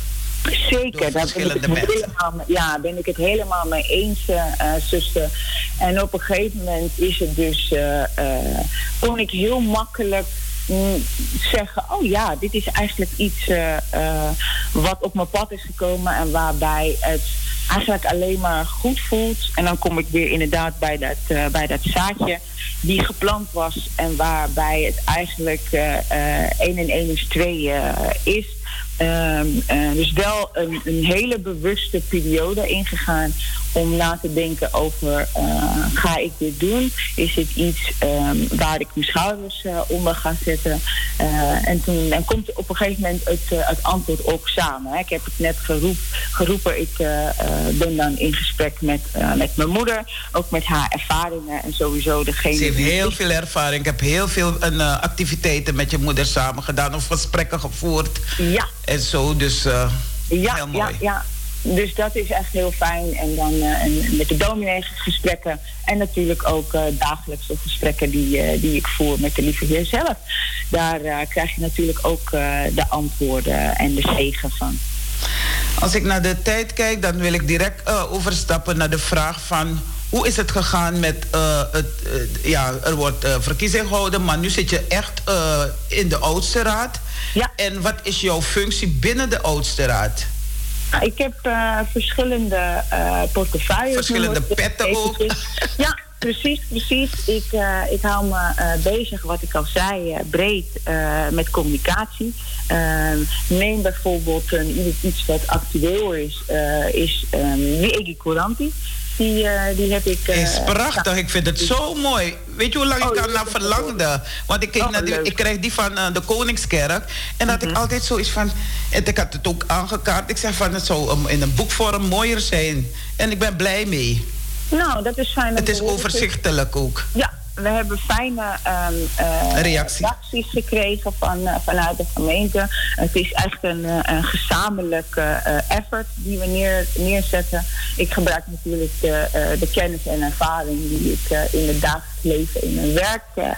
C: Zeker, daar ben ik, het helemaal, ja, ben ik het helemaal mee eens, uh, zuster. En op een gegeven moment is het dus, uh, kon ik heel makkelijk zeggen: Oh ja, dit is eigenlijk iets uh, uh, wat op mijn pad is gekomen en waarbij het eigenlijk alleen maar goed voelt. En dan kom ik weer inderdaad bij dat, uh, bij dat zaadje die geplant was en waarbij het eigenlijk 1 en 1 is 2 is. Um, uh, dus wel een, een, hele bewuste periode ingegaan om na te denken over uh, ga ik dit doen? Is het iets um, waar ik mijn schouders uh, onder ga zetten? en toen dan komt op een gegeven moment het, het antwoord ook samen. Hè. Ik heb het net geroep, geroepen. Ik ben dan in gesprek met, met mijn moeder, ook met haar ervaringen en sowieso degene.
A: Ze heeft heel veel ervaring. Ik heb heel veel activiteiten met je moeder samen gedaan of gesprekken gevoerd.
C: Ja
A: en zo. Dus uh,
C: ja,
A: heel mooi.
C: Ja, ja. Dus dat is echt heel fijn. En dan uh, en met de dominee gesprekken. En natuurlijk ook uh, dagelijkse gesprekken die, die ik voer met de lieve heer zelf. Daar krijg je natuurlijk ook de antwoorden en de zegen van.
A: Als ik naar de tijd kijk, dan wil ik direct overstappen naar de vraag van hoe is het gegaan met uh, het. Uh, ja, er wordt uh, verkiezing gehouden, maar nu zit je echt in de oudste raad.
C: Ja.
A: En wat is jouw functie binnen de oudste raad?
C: Nou, ik heb portefeuilles.
A: Verschillende petten ook.
C: Ja, precies, precies. Ik, ik hou me bezig, wat ik al zei, breed met communicatie. neem bijvoorbeeld iets wat actueel is, is um, Wie Couranti. Die, uh, die heb ik. Uh,
A: is prachtig, ik vind het zo mooi. Weet je hoe lang oh, ik daar naar verlangde? Want ik, oh, die, ik kreeg die van uh, de Koningskerk. En dat mm -hmm. ik altijd zoiets van. En ik had het ook aangekaart. Ik zeg van het zou in een boekvorm mooier zijn. En ik ben blij mee.
C: Nou, dat is fijn.
A: Het is overzichtelijk ook.
C: Ja, we hebben fijne um, uh, reacties gekregen van, uh, vanuit de gemeente. Het is echt een, een gezamenlijke effort die we neer, neerzetten. Ik gebruik natuurlijk de, de kennis en ervaring die ik in het dagelijks leven in mijn werk.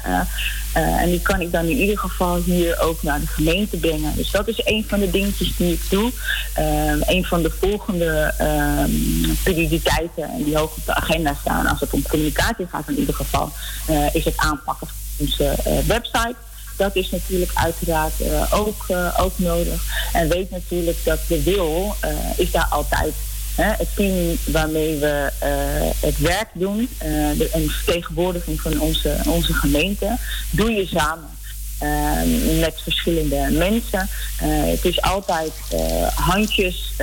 C: En die kan ik dan in ieder geval hier ook naar de gemeente brengen. Dus dat is een van de dingetjes die ik doe. Um, een van de volgende um, prioriteiten en die hoog op de agenda staan als het om communicatie gaat in ieder geval, uh, is het aanpakken van onze uh, website. Dat is natuurlijk uiteraard ook, ook nodig. En weet natuurlijk dat de wil is daar altijd. Het team waarmee we het werk doen, de, een vertegenwoordiging van onze, onze gemeente, doe je samen. Uh, met verschillende mensen. Het is altijd handjes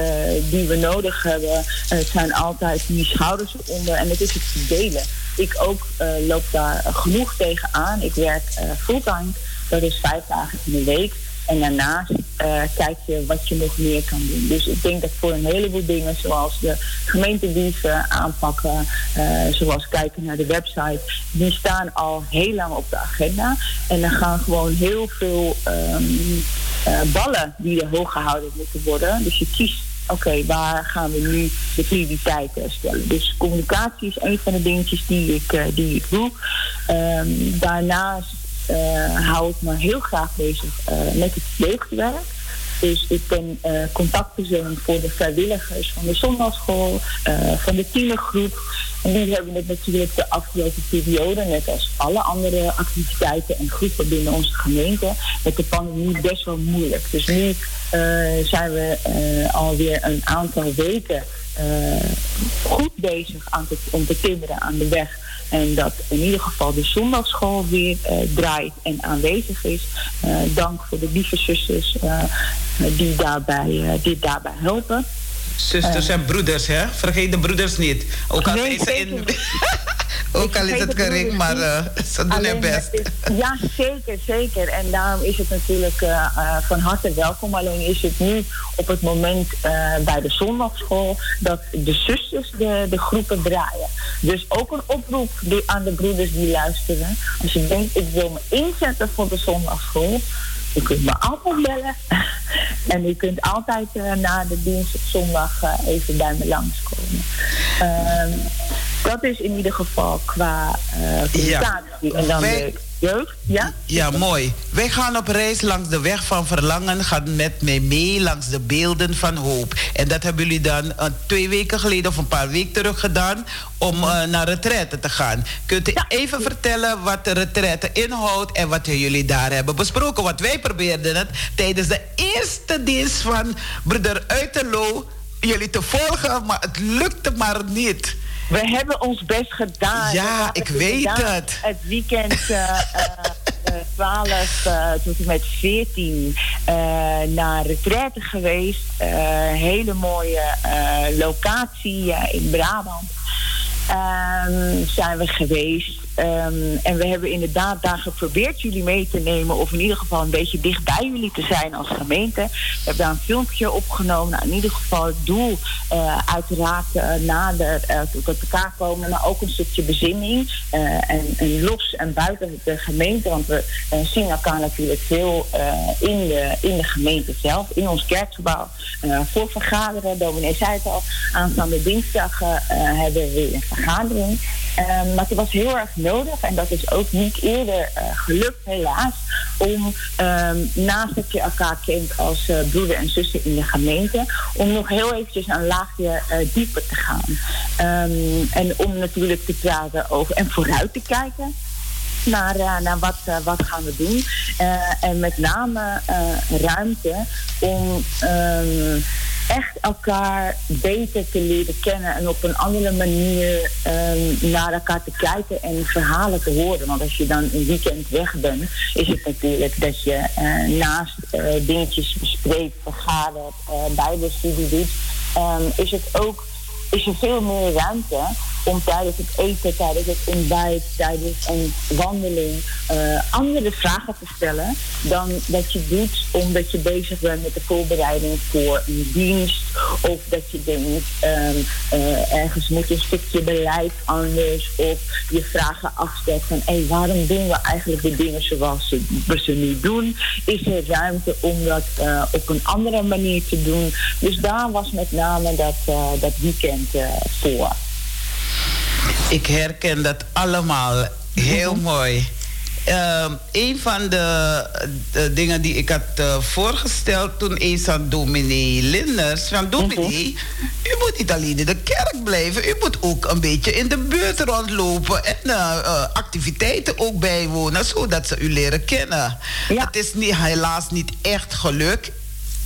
C: die we nodig hebben. het zijn altijd die schouders eronder en het is het verdelen. Ik ook loop daar genoeg tegenaan. Ik werk fulltime, dat is vijf dagen in de week. En daarnaast uh, kijk je wat je nog meer kan doen. Dus ik denk dat voor een heleboel dingen, zoals de gemeentedieven aanpakken, uh, zoals kijken naar de website, die staan al heel lang op de agenda. En er gaan gewoon heel veel um, uh, ballen die er hoog gehouden moeten worden. Dus je kiest oké, waar gaan we nu de prioriteiten stellen? Dus communicatie is een van de dingetjes die ik, die ik doe. Um, daarnaast hou ik me heel graag bezig uh, met het jeugdwerk. Dus ik ben uh, contactpersoon voor de vrijwilligers van de zondagschool, van de tienergroep. En die hebben het natuurlijk de afgelopen periode, net als alle andere activiteiten en groepen binnen onze gemeente, met de pandemie best wel moeilijk. Dus nu zijn we alweer een aantal weken goed bezig aan te, om te timmeren aan de weg en dat in ieder geval de zondagschool weer uh, draait en aanwezig is. Uh, dank voor de lieve zusters uh, die, daarbij, die daarbij helpen.
A: Zusters en broeders, hè? Vergeet de broeders niet. Ook al nee, is in. Ook al is het gering, maar uh, ze doen hun best.
C: ja, zeker, zeker. En daarom is het natuurlijk uh, uh, van harte welkom. Alleen is het nu op het moment bij de zondagschool dat de zusters de, de groepen draaien. Dus ook een oproep aan de broeders die luisteren. Als je denkt, ik wil me inzetten voor de zondagschool. U kunt me altijd bellen. en u kunt altijd uh, na de dienst op zondag uh, even bij me langskomen. Uh, dat is in ieder geval qua uh, Ja. En dan Wij... de jeugd, ja?
A: Ja, mooi. Wij gaan op reis langs de weg van verlangen. Gaan met mij mee langs de beelden van hoop. En dat hebben jullie dan uh, twee weken geleden of een paar weken terug gedaan. Om uh, naar retraite te gaan. Kunt u ja. even vertellen wat de retraite inhoudt. En wat jullie daar hebben besproken. Want wij probeerden het tijdens de eerste dienst van broeder Uiterlo. Jullie te volgen. Maar het lukte maar niet.
C: We hebben ons best gedaan.
A: Ja, ik weet het.
C: Het weekend uh, uh, 12 uh, tot en met 14 uh, naar retraite geweest. Uh, hele mooie uh, locatie in Brabant. Um, zijn we geweest. Um, en we hebben inderdaad daar geprobeerd jullie mee te nemen, of in ieder geval een beetje dicht bij jullie te zijn als gemeente. We hebben daar een filmpje opgenomen. Nou, in ieder geval het doel, uh, uiteraard uh, nader uh, tot elkaar komen, maar ook een stukje bezinning. En, en, los en buiten de gemeente, want we zien elkaar natuurlijk veel in, de, in de gemeente zelf, in ons kerkgebouw. voor vergaderen, dominee zei het al, aanstaande dinsdag hebben we weer een vergadering. Um, maar het was heel erg nodig, en dat is ook niet eerder uh, gelukt, helaas, om um, naast dat je elkaar kent als uh, broeder en zuster in de gemeente, om nog heel eventjes een laagje uh, dieper te gaan. Um, en om natuurlijk te praten over en vooruit te kijken naar, naar wat, wat gaan we doen. En met name ruimte om echt elkaar beter te leren kennen en op een andere manier um, naar elkaar te kijken en verhalen te horen. Want als je dan een weekend weg bent, is het natuurlijk dat je uh, naast uh, dingetjes bespreekt, vergadert, uh, bijbelstudie doet, um, is het ook is er veel meer ruimte om tijdens het eten, tijdens het ontbijt, tijdens een wandeling uh, andere vragen te stellen dan dat je doet omdat je bezig bent met de voorbereiding voor een dienst of dat je denkt um, uh, ergens moet een stukje beleid anders of je vragen afstelt van hé, hey, waarom doen we eigenlijk de dingen zoals we ze nu doen? Is er ruimte om dat uh, op een andere manier te doen? Dus daar was met name dat, dat weekend voor.
A: Ik herken dat allemaal heel mhm. mooi. Uh, een van de, de, dingen die ik had uh, voorgesteld toen eens aan dominee Linders. Van dominee, mhm. u moet niet alleen in de kerk blijven. U moet ook een beetje in de buurt rondlopen. En uh, activiteiten ook bijwonen, zodat ze u leren kennen. Het is niet, helaas niet echt gelukt.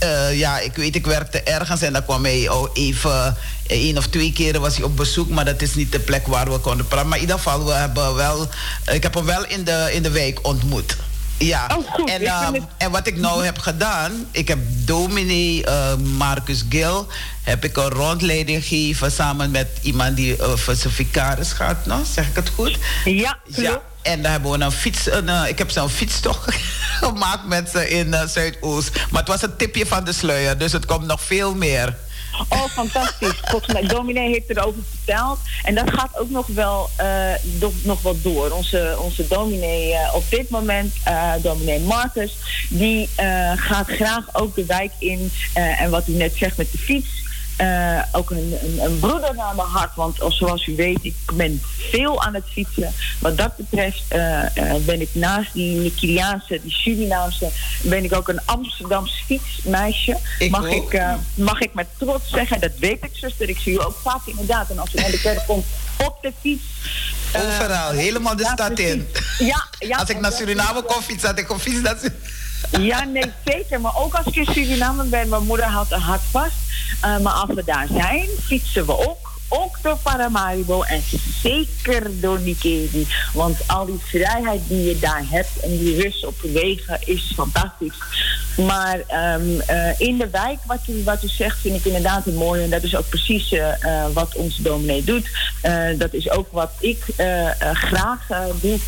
A: Uh, ja, ik weet, ik werkte ergens en dan kwam hij oh, even, één of twee keren was hij op bezoek, maar dat is niet de plek waar we konden praten. Maar in ieder geval, we hebben wel, ik heb hem wel in de, in de wijk ontmoet. Ja,
C: oh,
A: en, uh, en wat ik nou heb gedaan, ik heb dominee uh, Marcus Gil, heb ik een rondleiding gegeven samen met iemand die uh, voor zijn vicaris gaat, no? zeg ik het goed?
C: Ja, ja.
A: En daar hebben we een fiets, een, uh, ik heb zo'n fietstocht gemaakt met ze in uh, Zuidoost. Maar het was een tipje van de sluier, dus het komt nog veel meer.
C: Oh, fantastisch. Volgens mij, dominee heeft erover verteld. En dat gaat ook nog wel, uh, nog, nog wat door. Onze, onze dominee uh, op dit moment, uh, dominee Marcus, die gaat graag ook de wijk in. en wat u net zegt met de fiets. Uh, ook een, een, een, broeder naar mijn hart. Want zoals u weet, ik ben veel aan het fietsen. Wat dat betreft uh, uh, ben ik naast die Nigeriaanse, die Surinaamse... ben ik ook een Amsterdamse fietsmeisje.
A: Ik
C: mag, ik, mag ik met trots zeggen, dat weet ik zuster. Ik zie u ook vaak inderdaad. En als u naar de kerk komt, op de fiets.
A: Overal, helemaal de stad in.
C: Ja, ja,
A: als ik naar Suriname kom fiets, had ik op fiets... Dat...
C: Ja, nee, zeker. Maar ook als ik in Suriname ben, mijn moeder houdt een hart vast. Uh, maar als we daar zijn, fietsen we ook ook door Paramaribo en zeker door Nikedi. Want al die vrijheid die je daar hebt en die rust op wegen is fantastisch. Maar um, uh, in de wijk, wat u, wat u zegt, vind ik inderdaad een mooie. En dat is ook precies uh, wat onze dominee doet. Dat is ook wat ik graag doe.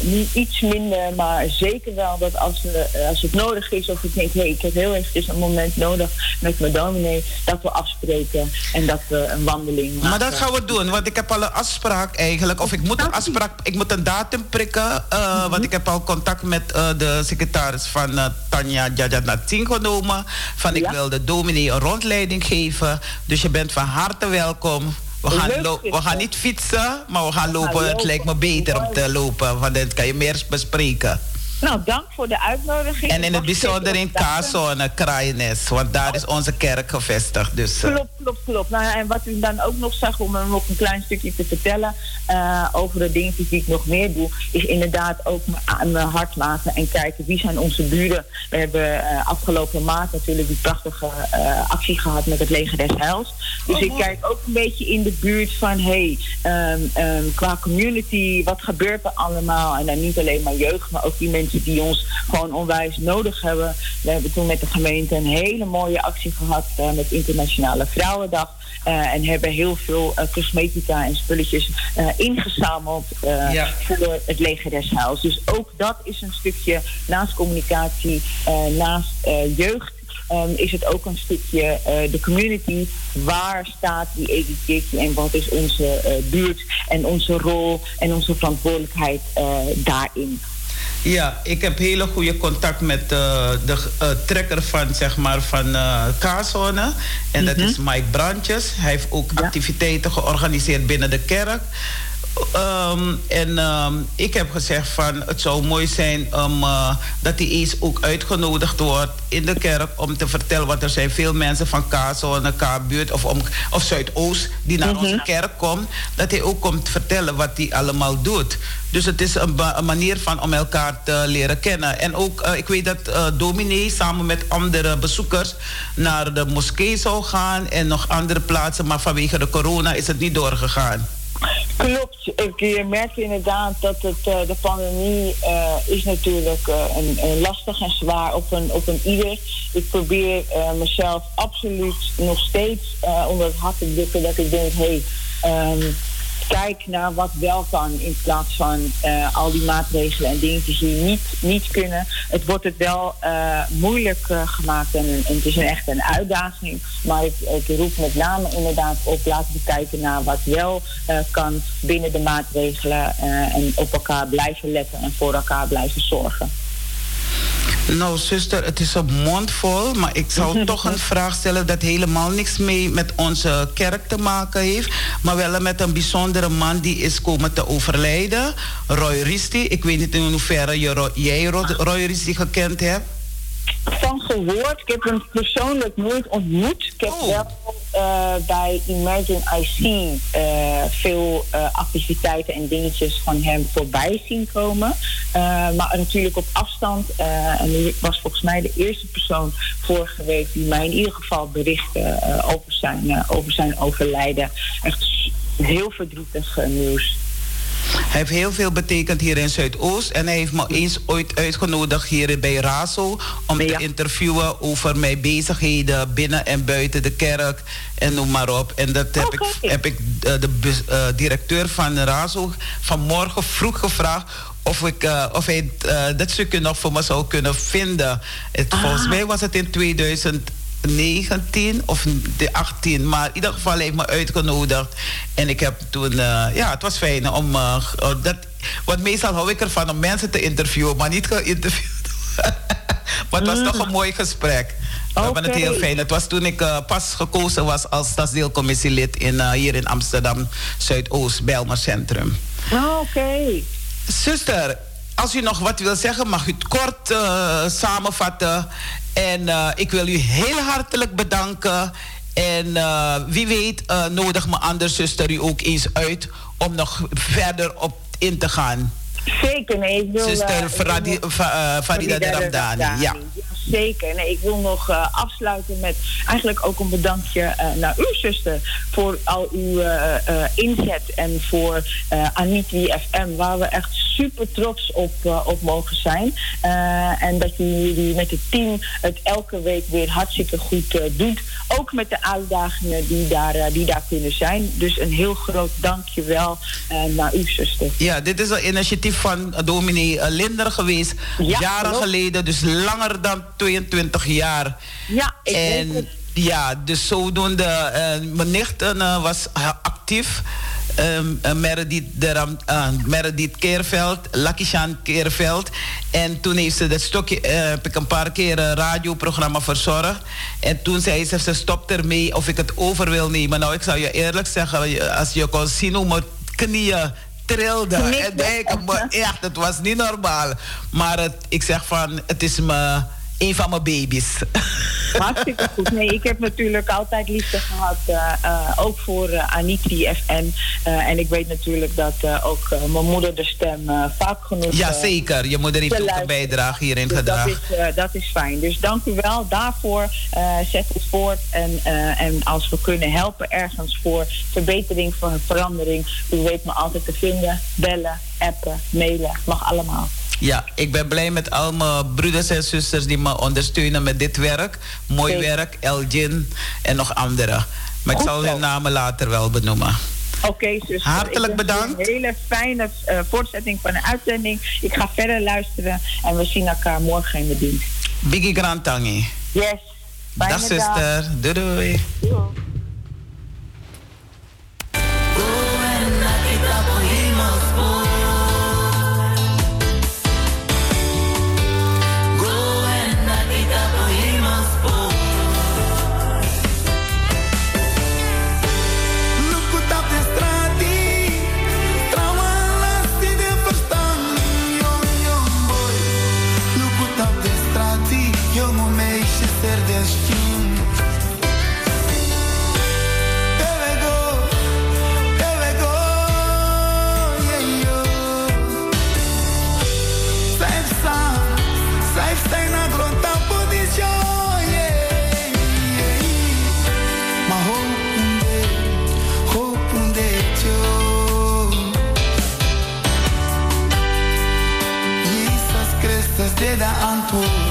C: niet iets minder, maar zeker wel dat als, als het nodig is, of ik denk, hé, hey, ik heb heel even een moment nodig met mijn dominee, dat we afspreken en dat we een wandeling
A: maar dat gaan we doen, want ik heb al een afspraak eigenlijk. Of ik moet een afspraak, ik moet een datum prikken. Uh, Want ik heb al contact met uh, de secretaris van uh, Tanja Jajanatin genomen. Van ik wil de dominee een rondleiding geven. Dus je bent van harte welkom. We gaan, we gaan niet fietsen, maar we gaan lopen. Het lijkt me beter om te lopen, want dan kan je meer bespreken.
C: Nou, dank voor de uitnodiging.
A: En in het bijzonder in Kazone, Kraaienes, want daar is onze kerk gevestigd. Dus,
C: uh. Klopt, klopt, klopt. Nou, en wat u dan ook nog zegt, om hem nog een klein stukje te vertellen uh, over de dingen die ik nog meer doe, is inderdaad ook aan mijn hart laten en kijken wie zijn onze buren. We hebben uh, afgelopen maand natuurlijk die prachtige actie gehad met het Leger des Heils. Dus oh, ik kijk ook een beetje in de buurt van, hey, um, um, qua community, wat gebeurt er allemaal? En dan niet alleen maar jeugd, maar ook die mensen die ons gewoon onwijs nodig hebben. We hebben toen met de gemeente een hele mooie actie gehad uh, met Internationale Vrouwendag. Uh, en hebben heel veel uh, cosmetica en spulletjes ingezameld voor het leger des Huils. Dus ook dat is een stukje naast communicatie, naast jeugd. Um, is het ook een stukje uh, de community. Waar staat die educatie en wat is onze uh, buurt en onze rol en onze verantwoordelijkheid uh, daarin?
A: Ja, ik heb hele goede contact met uh, de uh, trekker van, zeg maar, van uh, K-zone. En dat is mhm. Mike Brandjes. Hij heeft ook activiteiten georganiseerd binnen de kerk. Um, en um, ik heb gezegd van het zou mooi zijn um, uh, dat hij eens ook uitgenodigd wordt in de kerk om te vertellen wat er zijn veel mensen van K-zone, K-buurt of, om, of Zuidoost die naar mm -hmm. onze kerk komt. Dat hij ook komt vertellen wat hij allemaal doet. Dus het is een, een, manier van om elkaar te leren kennen. En ook, uh, ik weet dat uh, dominee samen met andere bezoekers naar de moskee zou gaan en nog andere plaatsen, maar vanwege de corona is het niet doorgegaan.
C: Klopt. Je merkt inderdaad dat het, uh, de pandemie uh, is natuurlijk uh, een, een, lastig en zwaar op een, op een ieder. Ik probeer mezelf absoluut nog steeds onder het hart te drukken dat ik denk, hé, hey, um, kijk naar wat wel kan in plaats van uh, al die maatregelen en dingetjes die niet, niet kunnen. Het wordt het wel uh, moeilijk uh, gemaakt en, en, het is een echt een uitdaging. Maar ik, ik roep met name inderdaad op laten we kijken naar wat wel kan binnen de maatregelen en op elkaar blijven letten en voor elkaar blijven zorgen.
A: Nou, zuster, het is een mond vol, maar ik zou toch een vraag stellen dat helemaal niks mee met onze kerk te maken heeft, maar wel met een bijzondere man die is komen te overlijden, Roy Risti. Ik weet niet in hoeverre je, jij Roy Risti gekend hebt
C: van gehoord. Ik heb hem persoonlijk nooit ontmoet. Ik heb oh. wel uh, bij Imagine IC uh, veel uh, activiteiten en dingetjes van hem voorbij zien komen. maar natuurlijk op afstand. en hij was volgens mij de eerste persoon vorige week die mij in ieder geval berichtte over, zijn, over zijn overlijden. Echt heel verdrietig nieuws.
A: Hij heeft heel veel betekend hier in Zuidoost. En hij heeft me eens ooit uitgenodigd hier bij Razo om te interviewen over mijn bezigheden binnen en buiten de kerk en noem maar op. En dat heb ik, heb ik eh, de, uh, directeur van Razo vanmorgen vroeg gevraagd of, ik, uh, of hij uh, dat stukje nog voor me zou kunnen vinden. Het, ah. Volgens mij was het in 2000. 19 of de 18. Maar in ieder geval heeft me uitgenodigd. En ik heb toen, uh, ja, het was fijn om uh, dat. Want meestal hou ik ervan om mensen te interviewen, maar niet geïnterviewd. maar het was toch een mooi gesprek. We hebben het heel fijn. Het was toen ik uh, pas gekozen was als stadsdeelcommissielid in, hier in Amsterdam Zuidoost, Belmer Centrum.
C: Oh, Oké.
A: Zuster, als u nog wat wil zeggen, mag u het kort samenvatten. En uh, ik wil u heel hartelijk bedanken. En uh, wie weet, uh, nodig me andere zuster u ook eens uit om nog verder op in te gaan.
C: Zeker, nee. Ik wil,
A: Zuster Farida de Ramdani, ja
C: zeker. Nee, ik wil nog uh, afsluiten met eigenlijk ook een bedankje uh, naar uw zuster voor al uw uh, inzet en voor Anitri FM, waar we echt super trots op, op mogen zijn. en dat jullie met het team het elke week weer hartstikke goed doet. Ook met de uitdagingen die daar, die daar kunnen zijn. Dus een heel groot dankjewel naar uw zuster.
A: Ja, dit is een initiatief van dominee Linder geweest. jaren geleden, dus langer dan 22 jaar.
C: Ja, ik en, het.
A: Ja, dus zodoende. Uh, mijn nicht uh, was actief. Um, uh, Meredith, de, uh, Meredith Keerveld, Lakishan Keerveld. En toen heeft ze dat stokje, heb ik een paar keer een radioprogramma verzorgd. En toen zei ze, ze stopt ermee of ik het over wil nemen. Nou, ik zou je eerlijk zeggen, als je kon zien hoe mijn knieën trilden. En denk, echt, het was niet normaal. Maar het, ik zeg van, het is me een van mijn baby's.
C: Hartstikke goed. Nee, ik heb natuurlijk altijd liefde gehad, uh, uh, ook voor uh, Anitri FN. en ik weet natuurlijk dat ook mijn moeder de stem vaak genoeg...
A: Ja, zeker. Je moeder heeft ook een bijdrage hierin dus gedragen.
C: Dat is, dat is fijn. Dus dank u wel daarvoor. zet het voort. En, en als we kunnen helpen ergens voor verbetering, voor verandering... u weet me altijd te vinden. Bellen, appen, mailen. Mag allemaal.
A: Ja, ik ben blij met al mijn broeders en zusters die me ondersteunen met dit werk. Mooi werk, Elgin en nog anderen. Maar ik zal hun namen later wel benoemen.
C: Oké, okay, zus.
A: Hartelijk bedankt.
C: Een hele fijne uh, voortzetting van de uitzending. Ik ga verder luisteren en we zien elkaar morgen in de dienst.
A: Biggie Grantangi.
C: Yes.
A: Dag zuster. Doei doei. doei. Dat antwoord.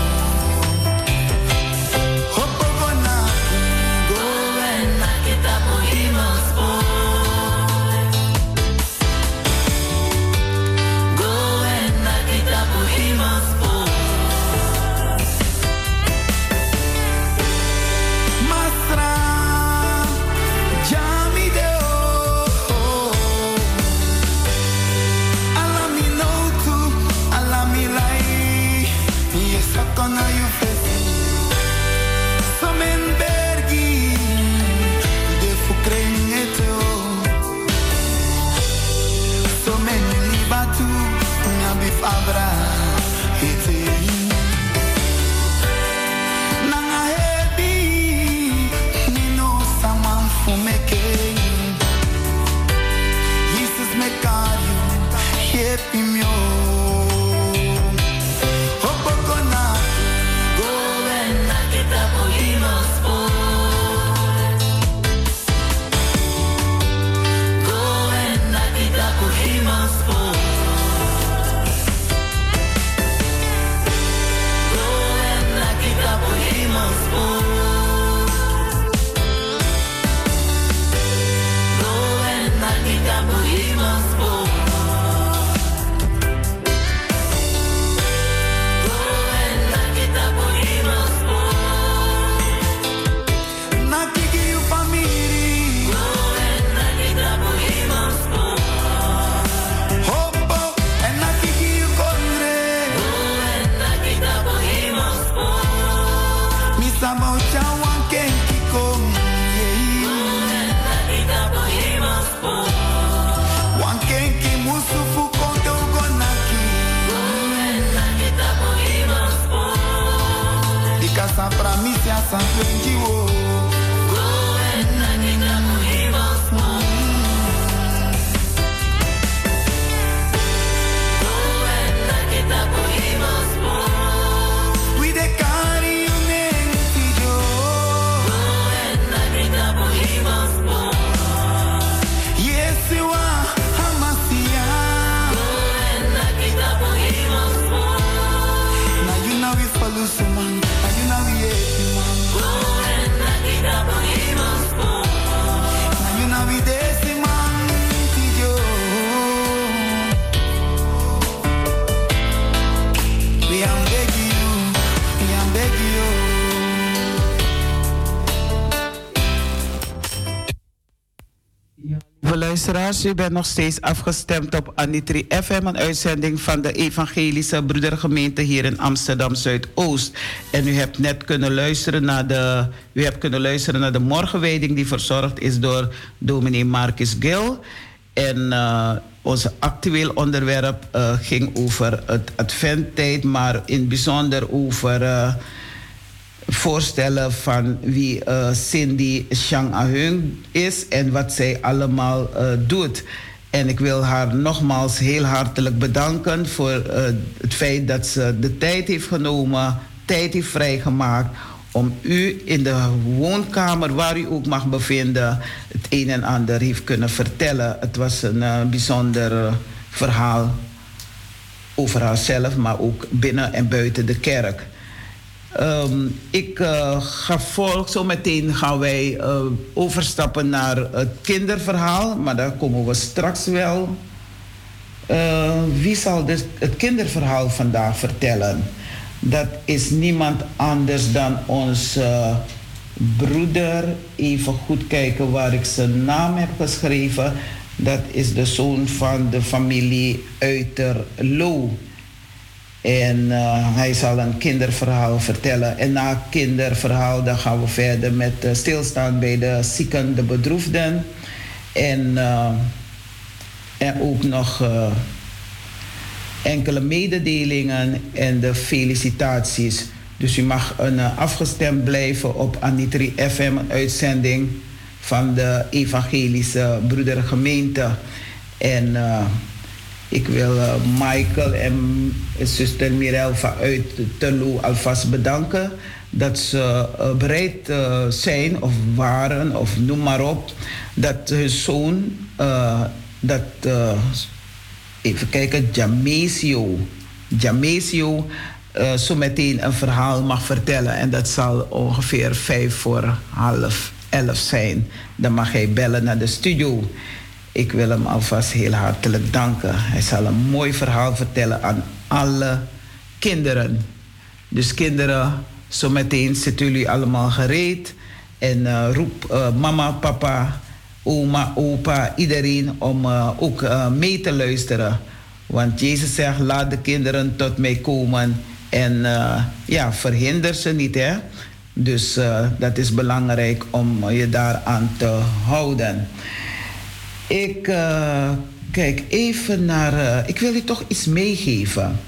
A: U bent nog steeds afgestemd op Anitri FM, een uitzending van de Evangelische Broedergemeente hier in Amsterdam Zuidoost. En u hebt net kunnen luisteren naar de, u hebt kunnen luisteren naar de morgenwijding die verzorgd is door dominee Marcus Gil. En uh, ons actueel onderwerp uh, ging over het adventtijd, maar in bijzonder over. Uh, voorstellen van wie uh, Cindy Chang Ahung is en wat zij allemaal uh, doet. En ik wil haar nogmaals heel hartelijk bedanken voor uh, het feit dat ze de tijd heeft genomen, tijd heeft vrijgemaakt om u in de woonkamer, waar u ook mag bevinden, het een en ander heeft kunnen vertellen. Het was een bijzonder verhaal over haarzelf, maar ook binnen en buiten de kerk. Um, ik uh, ga volg, zo meteen gaan wij uh, overstappen naar het kinderverhaal, maar daar komen we straks wel. Uh, wie zal dus het kinderverhaal vandaag vertellen? Dat is niemand anders dan onze broeder. Even goed kijken waar ik zijn naam heb geschreven. Dat is de zoon van de familie Uiterloo. En uh, hij zal een kinderverhaal vertellen. En na kinderverhaal dan gaan we verder met uh, stilstaan bij de zieken, de bedroefden. En, uh, en ook nog enkele mededelingen en de felicitaties. Dus u mag een, afgestemd blijven op Anitri FM, uitzending van de Evangelische Broedergemeente. En ik wil uh, Michael en zuster Mirel vanuit Terlo alvast bedanken dat ze uh, bereid uh, zijn of waren of noem maar op dat hun zoon dat even kijken Jamesio Jamesio zo meteen een verhaal mag vertellen en dat zal ongeveer vijf voor half elf zijn. Dan mag hij bellen naar de studio. Ik wil hem alvast heel hartelijk danken. Hij zal een mooi verhaal vertellen aan alle kinderen. Dus kinderen, zometeen zitten jullie allemaal gereed. En uh, roep uh, mama, papa, oma, opa, iedereen om uh, ook mee te luisteren. Want Jezus zegt, laat de kinderen tot mij komen. En ja, verhinder ze niet, hè. Dus dat is belangrijk om je daaraan te houden. Ik uh, kijk even naar. Uh, ik wil je toch iets meegeven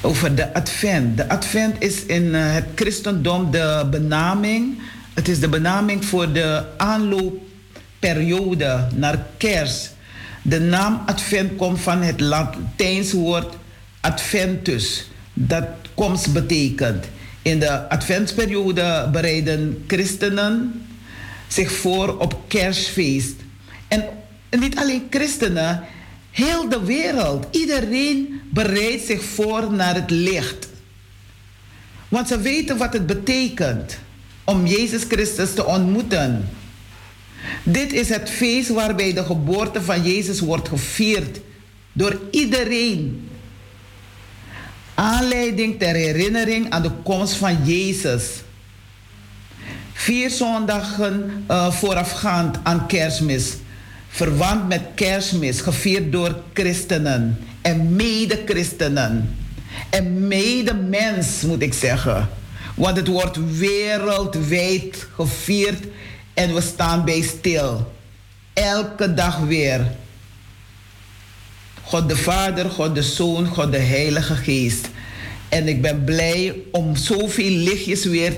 A: over de Advent. De Advent is in uh, het christendom de benaming. Het is de benaming voor de aanloopperiode naar kerst. De naam Advent komt van het Latijnse woord adventus, dat komst betekent. In de adventsperiode bereiden christenen zich voor op kerstfeest. En niet alleen christenen, heel de wereld. Iedereen bereidt zich voor naar het licht. Want ze weten wat het betekent om Jezus Christus te ontmoeten. Dit is het feest waarbij de geboorte van Jezus wordt gevierd door iedereen. Aanleiding ter herinnering aan de komst van Jezus. Vier zondagen uh, voorafgaand aan kerstmis verwant met kerstmis, gevierd door christenen en mede-christenen. En mede-mens, moet ik zeggen. Want het wordt wereldwijd gevierd en we staan bij stil. Elke dag weer. God de Vader, God de Zoon, God de Heilige Geest. En ik ben blij om zoveel lichtjes weer,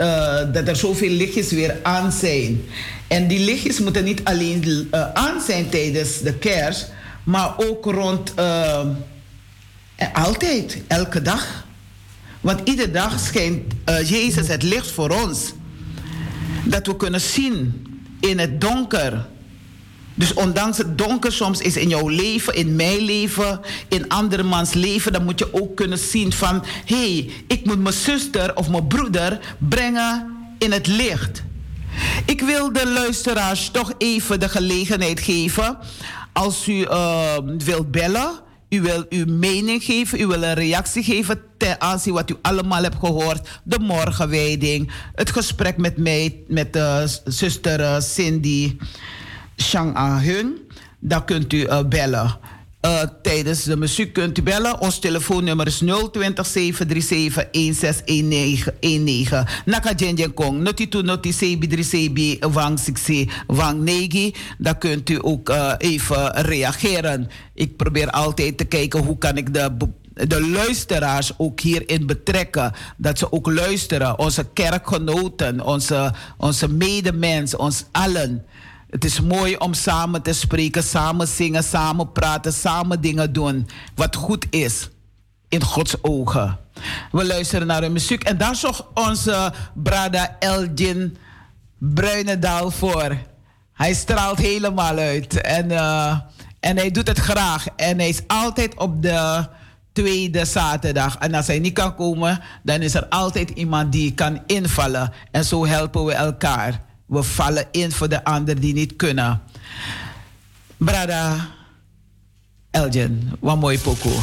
A: uh, dat er zoveel lichtjes weer aan zijn. En die lichtjes moeten niet alleen uh, aan zijn tijdens de kerst, maar ook rond, uh, altijd, elke dag. Want iedere dag schijnt Jezus het licht voor ons. Dat we kunnen zien in het donker dus ondanks het donker soms is in jouw leven, in mijn leven, in andermans leven, dan moet je ook kunnen zien van, hé, hey, ik moet mijn zuster of mijn broeder brengen in het licht. Ik wil de luisteraars toch even de gelegenheid geven, als u uh, wilt bellen, u wil uw mening geven, u wil een reactie geven ten aanzien wat u allemaal hebt gehoord. De morgenwijding, het gesprek met mij, met de zuster uh, Cindy. Shang Ahung. Dan kunt u uh, bellen. Uh, tijdens de muziek kunt u bellen. Ons telefoonnummer is 020 737 1619. Naka Jenjen Kong. Noti tu noti sebi dri sebi wang siksi wang negi. Dan kunt u ook uh, even reageren. Ik probeer altijd te kijken hoe kan ik de de luisteraars ook hierin betrekken. Dat ze ook luisteren. Onze kerkgenoten, onze, onze medemens, ons allen. Het is mooi om samen te spreken, samen zingen, samen praten, samen dingen doen. Wat goed is in Gods ogen. We luisteren naar de muziek en daar zorgt onze brada Elgin Bruinendaal voor. Hij straalt helemaal uit en, uh, en hij doet het graag. En hij is altijd op de tweede zaterdag. En als hij niet kan komen, dan is er altijd iemand die kan invallen. En zo helpen we elkaar. We vallen in voor de ander die niet kunnen. Brada Elgin, wat mooi pokoe.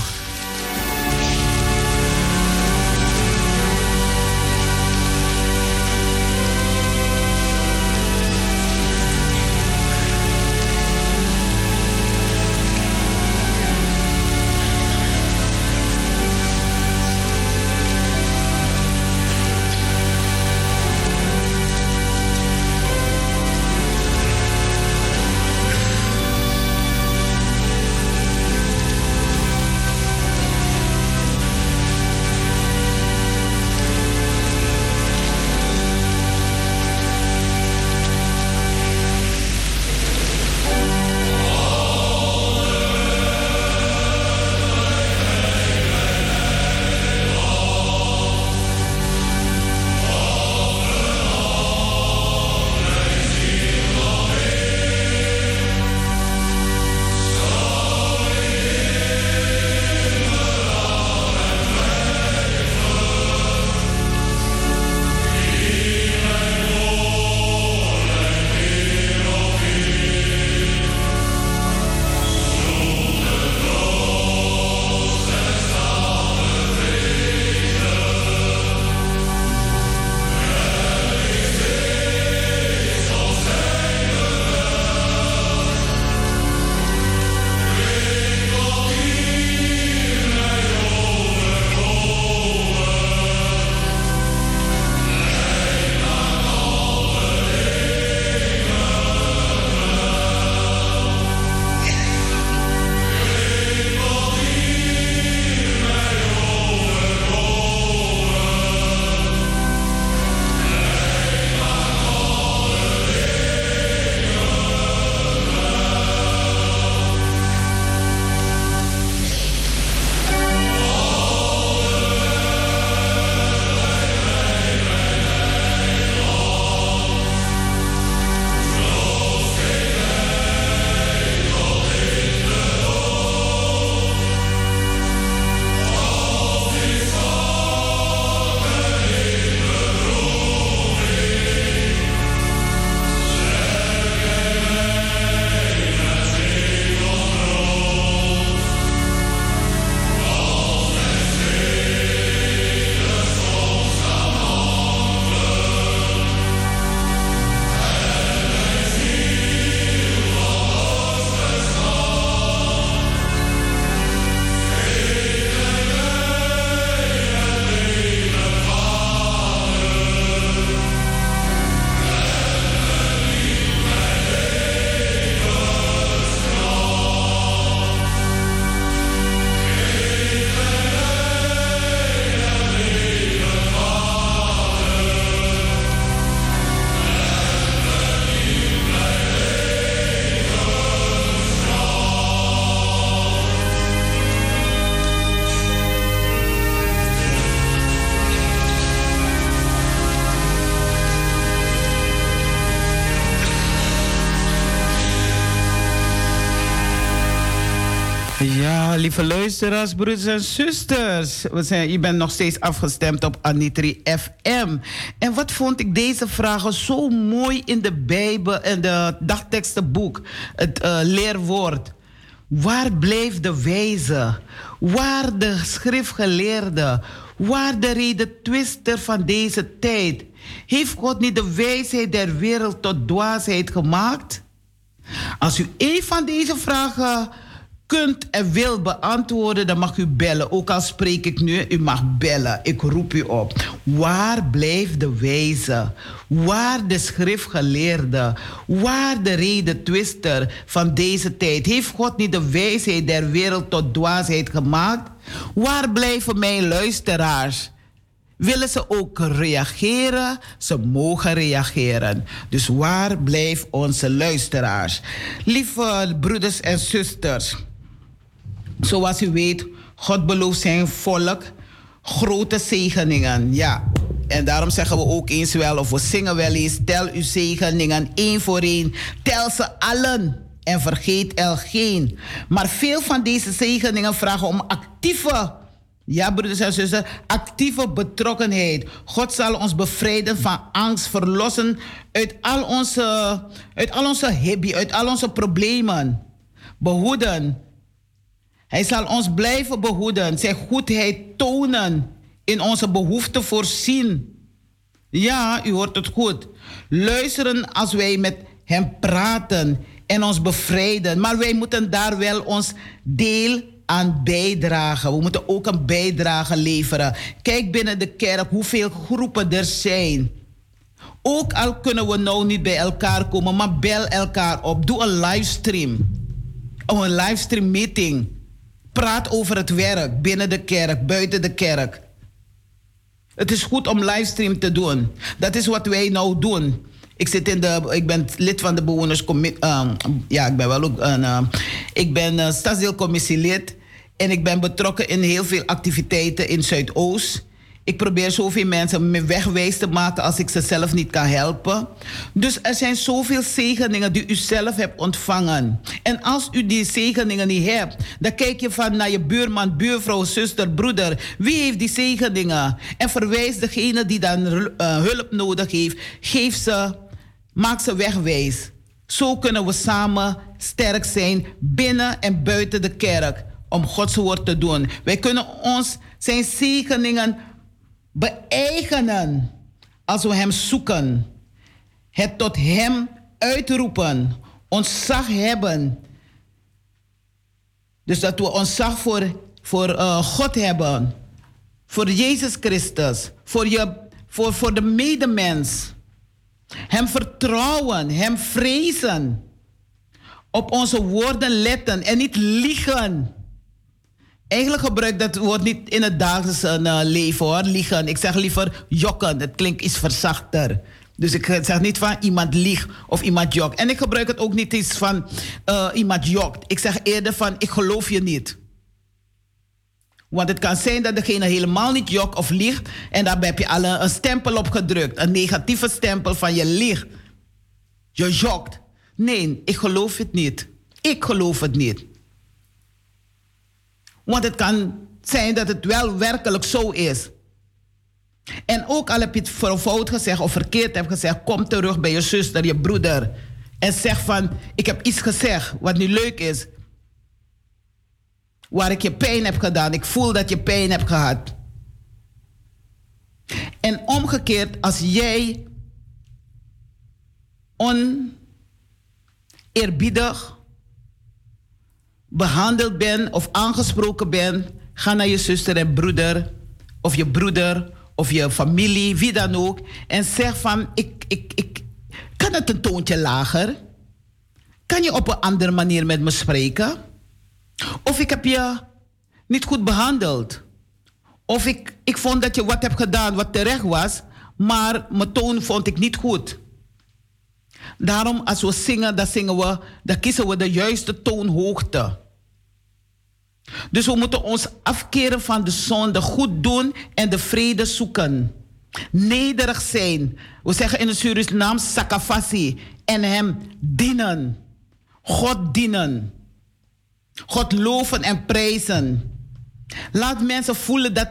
A: Lieve luisteraars, broeders en zusters. We zijn, je bent nog steeds afgestemd op Anitri FM. En wat vond ik deze vragen zo mooi in de Bijbel en de dagtekstenboek, het uh, leerwoord. Waar blijft de wijze? Waar de schriftgeleerde? Waar de reden twister van deze tijd? Heeft God niet de wijsheid der wereld tot dwaasheid gemaakt? Als u een van deze vragen kunt en wil beantwoorden, dan mag u bellen. Ook al spreek ik nu, u mag bellen. Ik roep u op. Waar blijft de wijze? Waar de schriftgeleerde? Waar de reden twister van deze tijd? Heeft God niet de wijsheid der wereld tot dwaasheid gemaakt? Waar blijven mijn luisteraars? Willen ze ook reageren? Ze mogen reageren. Dus waar blijven onze luisteraars? Lieve broeders en zusters. Zoals u weet, God belooft zijn volk grote zegeningen. Ja. En daarom zeggen we ook eens wel, of we zingen wel eens, tel uw zegeningen één voor één. Tel ze allen en vergeet er geen. Maar veel van deze zegeningen vragen om actieve, ja broeders en zusters, actieve betrokkenheid. God zal ons bevrijden van angst, verlossen uit al onze, uit al onze hobby, uit al onze problemen. Behoeden hij zal ons blijven behoeden, zijn goedheid tonen, in onze behoeften voorzien. Ja, u hoort het goed. Luisteren als wij met Hem praten en ons bevrijden. Maar wij moeten daar wel ons deel aan bijdragen. We moeten ook een bijdrage leveren. Kijk binnen de kerk hoeveel groepen er zijn. Ook al kunnen we nou niet bij elkaar komen, maar bel elkaar op. Doe een livestream. Een livestream meeting. Praat over het werk binnen de kerk, buiten de kerk. Het is goed om livestream te doen. Dat is wat wij nou doen. Ik, zit in de, ik ben lid van de bewonerscommissie. Uh, ja, ik ben wel ook een. Uh, ik ben uh, stadsdeelcommissielid. En ik ben betrokken in heel veel activiteiten in Zuidoost. Ik probeer zoveel mensen me wegwijs te maken als ik ze zelf niet kan helpen. Dus er zijn zoveel zegeningen die u zelf hebt ontvangen. En als u die zegeningen niet hebt, dan kijk je van naar je buurman, buurvrouw, zuster, broeder. Wie heeft die zegeningen? En verwijs degene die dan uh, hulp nodig heeft. Geef ze, maak ze wegwijs. Zo kunnen we samen sterk zijn binnen en buiten de kerk om Gods woord te doen. Wij kunnen ons zijn zegeningen beëigenen als we Hem zoeken. Het tot Hem uitroepen, ontzag hebben. Dus dat we ontzag voor, voor uh, God hebben, voor Jezus Christus, voor, je, voor, voor de medemens. Hem vertrouwen, Hem vrezen. Op onze woorden letten en niet liegen. Eigenlijk gebruik dat woord niet in het dagelijkse uh, leven hoor, liegen. Ik zeg liever jokken. Het klinkt iets verzachter. Dus ik zeg niet van iemand liegt of iemand jokt. En ik gebruik het ook niet eens van uh, iemand jokt. Ik zeg eerder van ik geloof je niet. Want het kan zijn dat degene helemaal niet jokt of liegt. En daarbij heb je al een, een stempel op gedrukt. Een negatieve stempel van je liegt. Je jokt. Nee, ik geloof het niet. Ik geloof het niet. Want het kan zijn dat het wel werkelijk zo is. En ook al heb je het voor fout gezegd of verkeerd hebt gezegd, kom terug bij je zuster, je broeder. En zeg van, ik heb iets gezegd wat niet leuk is. Waar ik je pijn heb gedaan. Ik voel dat je pijn hebt gehad. En omgekeerd, als jij oneerbiedig behandeld bent of aangesproken bent, ga naar je zuster en broeder, of je broeder, of je familie, wie dan ook, en zeg van, ik, ik, ik, kan het een toontje lager? Kan je op een andere manier met me spreken? Of ik heb je niet goed behandeld. Of ik, ik vond dat je wat hebt gedaan wat terecht was, maar mijn toon vond ik niet goed. Daarom, als we zingen, dan zingen we, dan kiezen we de juiste toonhoogte. Dus we moeten ons afkeren van de zonde, goed doen en de vrede zoeken. Nederig zijn. We zeggen in het naam sakafasi. En hem dienen. God dienen. God loven en prijzen. Laat mensen voelen dat,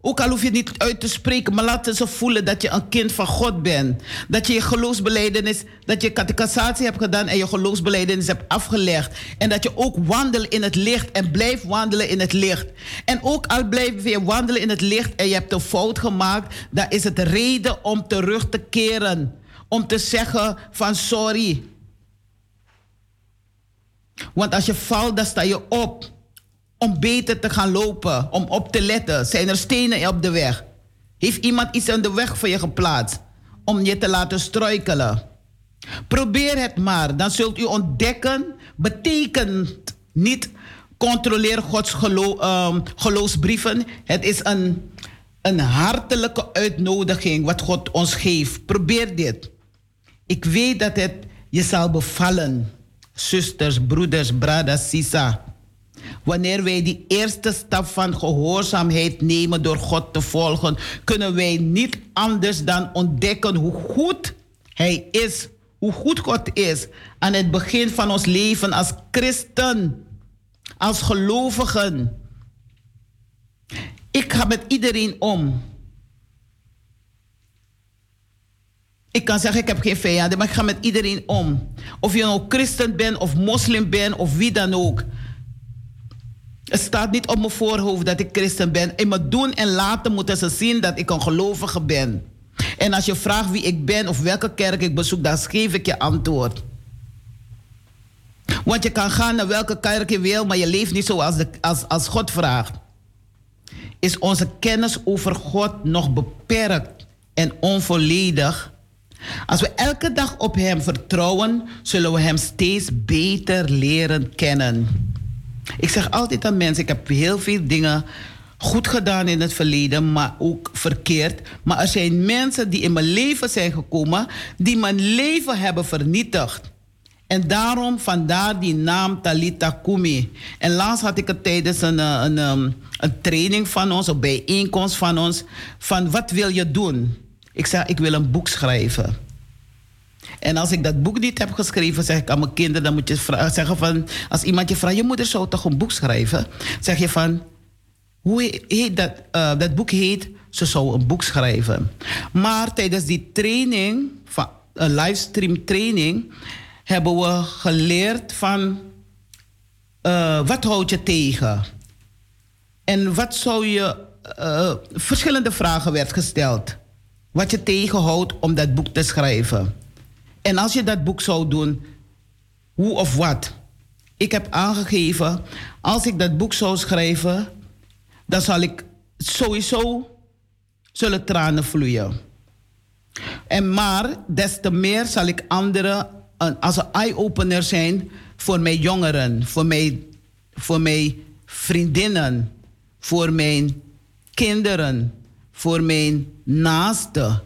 A: ook al hoef je het niet uit te spreken, maar laat ze voelen dat je een kind van God bent. Dat je je geloofsbeleidenis, dat je catechisatie hebt gedaan en je geloofsbeleidenis hebt afgelegd. En dat je ook wandelt in het licht en blijft wandelen in het licht. En ook al blijf je wandelen in het licht en je hebt een fout gemaakt, dan is het reden om terug te keren. Om te zeggen van sorry. Want als je valt, dan sta je op. Om beter te gaan lopen, om op te letten. Zijn er stenen op de weg? Heeft iemand iets aan de weg voor je geplaatst? Om je te laten struikelen. Probeer het maar, dan zult u ontdekken. Betekent niet controleer Gods gelo um, geloofsbrieven. Het is een, een hartelijke uitnodiging wat God ons geeft. Probeer dit. Ik weet dat het je zal bevallen zusters, broeders, brada, sisa. Wanneer wij die eerste stap van gehoorzaamheid nemen door God te volgen, kunnen wij niet anders dan ontdekken hoe goed Hij is, hoe goed God is aan het begin van ons leven als christen, als gelovigen. Ik ga met iedereen om. Ik kan zeggen, ik heb geen vijanden, maar ik ga met iedereen om. Of je nou christen bent, of moslim bent, of wie dan ook. Het staat niet op mijn voorhoofd dat ik christen ben. In mijn doen en laten moeten ze zien dat ik een gelovige ben. En als je vraagt wie ik ben of welke kerk ik bezoek, dan geef ik je antwoord. Want je kan gaan naar welke kerk je wil, maar je leeft niet zoals de, als, als God vraagt. Is onze kennis over God nog beperkt en onvolledig? Als we elke dag op Hem vertrouwen, zullen we Hem steeds beter leren kennen. Ik zeg altijd aan mensen, ik heb heel veel dingen goed gedaan in het verleden, maar ook verkeerd. Maar er zijn mensen die in mijn leven zijn gekomen, die mijn leven hebben vernietigd. En daarom vandaar die naam Talita Kumi. En laatst had ik het tijdens een, eh, een, een, um, een training van ons, een bijeenkomst van ons, van wat wil je doen? Ik zeg, ik wil een boek schrijven. En als ik dat boek niet heb geschreven, zeg ik aan mijn kinderen, dan moet je zeggen van, als iemand je vraagt, je moeder zou toch een boek schrijven? Zeg je van, hoe heet dat? Uh, dat boek heet, ze zou een boek schrijven. Maar tijdens die training, van, een livestream training, hebben we geleerd van, uh, wat houd je tegen? En wat zou je, uh, verschillende vragen werd gesteld. Wat je tegenhoudt om dat boek te schrijven. En als je dat boek zou doen, hoe of wat? Ik heb aangegeven, als ik dat boek zou schrijven, dan zal ik sowieso zullen tranen vloeien. En maar des te meer zal ik anderen als een eye-opener zijn voor mijn jongeren, voor mijn, voor mijn vriendinnen, voor mijn kinderen, voor mijn naasten.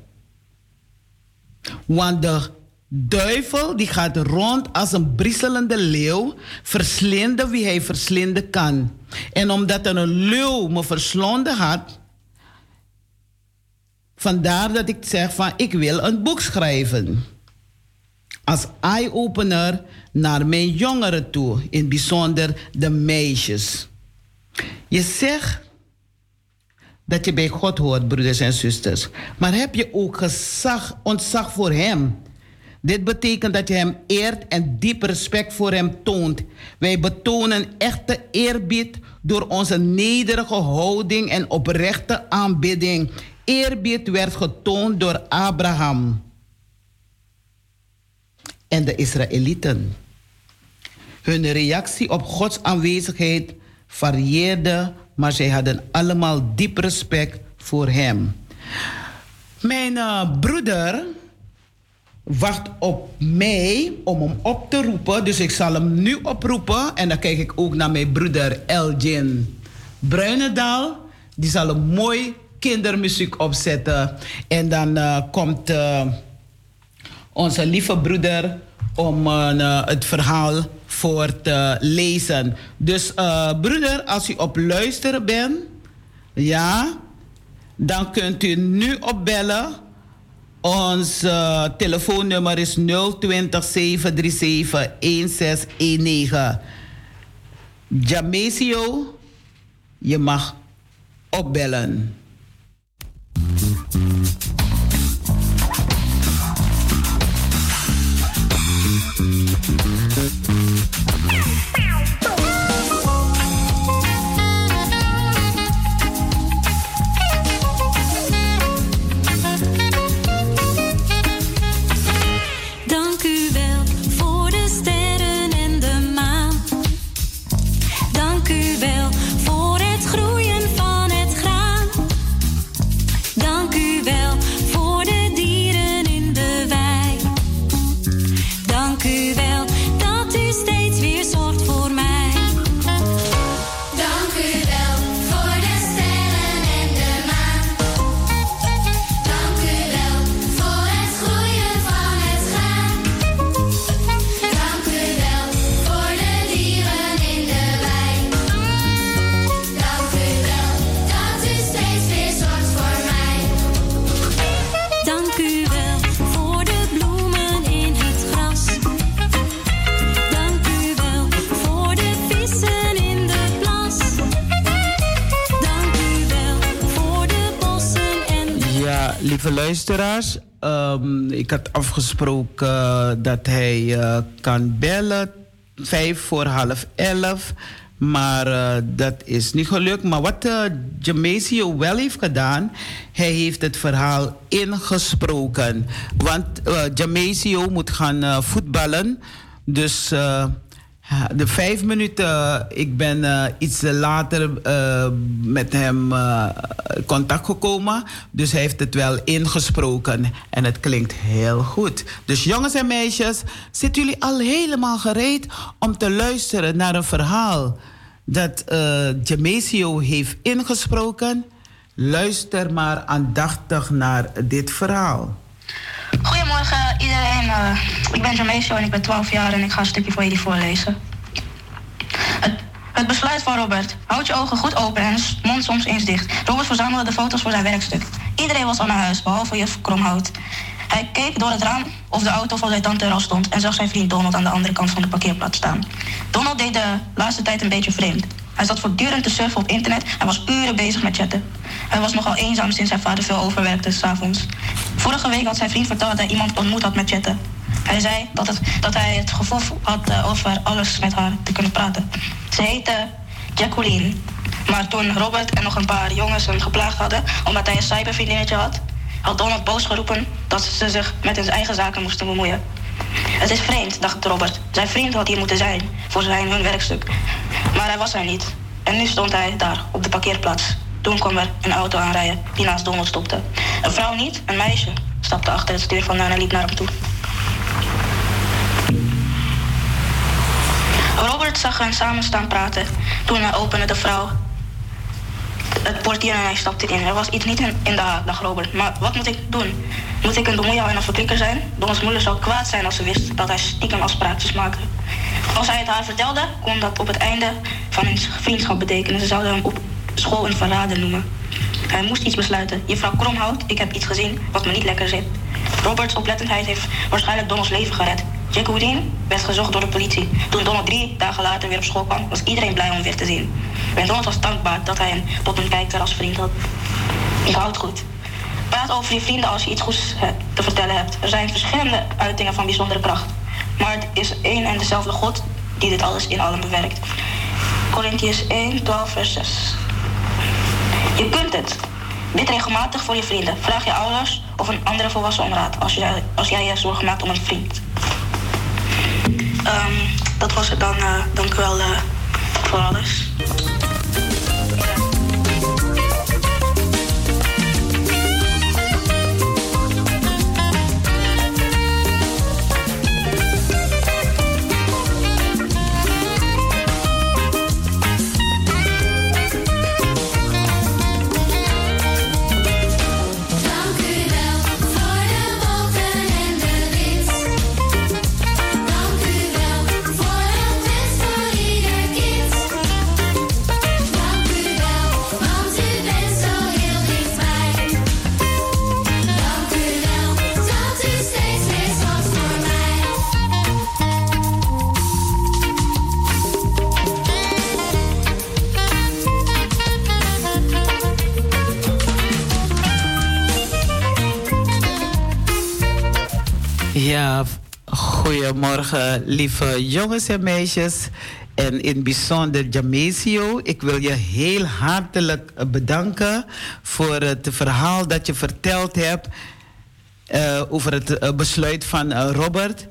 A: Want de duivel die gaat rond als een brisselende leeuw, verslinden wie hij verslinden kan. En omdat een leeuw me verslonden had, vandaar dat ik zeg van ik wil een boek schrijven. Als eye-opener naar mijn jongeren toe, in bijzonder de meisjes. Je zegt dat je bij God hoort, broeders en zusters. Maar heb je ook gezag, ontzag voor Hem? Dit betekent dat je Hem eert en diep respect voor Hem toont. Wij betonen echte eerbied door onze nederige houding en oprechte aanbidding. Eerbied werd getoond door Abraham en de Israëlieten. Hun reactie op Gods aanwezigheid varieerde, maar zij hadden allemaal diep respect voor Hem. Mijn uh, broeder wacht op mij om hem op te roepen. Dus ik zal hem nu oproepen. En dan kijk ik ook naar mijn broeder Elgin Bruinendaal. Die zal een mooi kindermuziek opzetten. En dan uh, komt uh, onze lieve broeder om uh, het verhaal voor te lezen. Dus broeder, als u op luisteren bent, ja, dan kunt u nu opbellen ons uh, telefoonnummer is 020 737 1619. Jamesio, je mag opbellen. Luisteraars. Um, ik had afgesproken uh, dat hij uh, kan bellen. Vijf voor half elf. Maar uh, dat is niet gelukt. Maar wat uh, Jamasio wel heeft gedaan, hij heeft het verhaal ingesproken. Want uh, Jamasio moet gaan voetballen. Dus de vijf minuten, ik ben uh, iets later uh, met hem uh, contact gekomen. Dus hij heeft het wel ingesproken. En het klinkt heel goed. Dus jongens en meisjes, zitten jullie al helemaal gereed om te luisteren naar een verhaal dat Jamesio heeft ingesproken? Luister maar aandachtig naar dit verhaal.
D: Goedemorgen iedereen. Uh, ik ben Jamesio en ik ben 12 jaar en ik ga een stukje voor jullie voorlezen. Het, het besluit van Robert. Houd je ogen goed open en mond soms eens dicht. Robert verzamelde de foto's voor zijn werkstuk. Iedereen was al naar huis, behalve juf Kromhout. Hij keek door het raam of de auto van zijn tante er al stond en zag zijn vriend Donald aan de andere kant van de parkeerplaats staan. Donald deed de laatste tijd een beetje vreemd. Hij zat voortdurend te surfen op internet en was uren bezig met chatten. Hij was nogal eenzaam sinds zijn vader veel overwerkte s'avonds. Vorige week had zijn vriend verteld dat hij iemand ontmoet had met chatten. Hij zei dat, het, dat hij het gevoel had uh, over alles met haar te kunnen praten. Ze heette Jacqueline. Maar toen Robert en nog een paar jongens hem geplaagd hadden omdat hij een cybervriendinnetje had, had Donald boos geroepen dat ze zich met hun eigen zaken moesten bemoeien. Het is vreemd, dacht Robert. Zijn vriend had hier moeten zijn voor zijn hun werkstuk. Maar hij was er niet. En nu stond hij daar op de parkeerplaats. Toen kwam er een auto aanrijden die naast Donald stopte. Een vrouw niet, een meisje stapte achter het stuur van en liep naar hem toe. Robert zag hen samen staan praten. Toen opende de vrouw het portier en hij stapte in. Er was iets niet in, in de haak, dacht Robert. Maar wat moet ik doen? Moet ik een bemoeier en een verklikker zijn? Don's moeder zou kwaad zijn als ze wist dat hij stiekem afspraakjes maakte. Als hij het haar vertelde, kon dat op het einde van hun vriendschap betekenen. Ze zouden hem op school een verrader noemen. Hij moest iets besluiten. Juffrouw Kromhout, ik heb iets gezien wat me niet lekker zit. Roberts oplettendheid heeft waarschijnlijk Donald's leven gered. Houdin werd gezocht door de politie. Toen Donald drie dagen later weer op school kwam, was iedereen blij om weer te zien. En Donald was dankbaar dat hij een een kijker als vriend had. Ik houd goed. Praat over je vrienden als je iets goeds eh, te vertellen hebt. Er zijn verschillende uitingen van bijzondere kracht. Maar het is één en dezelfde God die dit alles in allen bewerkt. Corinthians 1, 12, vers 6. Je kunt het. Bid regelmatig voor je vrienden. Vraag je ouders of een andere volwassen om raad als jij, als jij je zorgen maakt om een vriend. Um, dat was het dan. Uh, dank u wel uh, voor alles.
A: Lieve jongens en meisjes. En in bijzonder Jamesio, ik wil je heel hartelijk bedanken voor het verhaal dat je verteld hebt uh, over het uh, besluit van uh, Robert.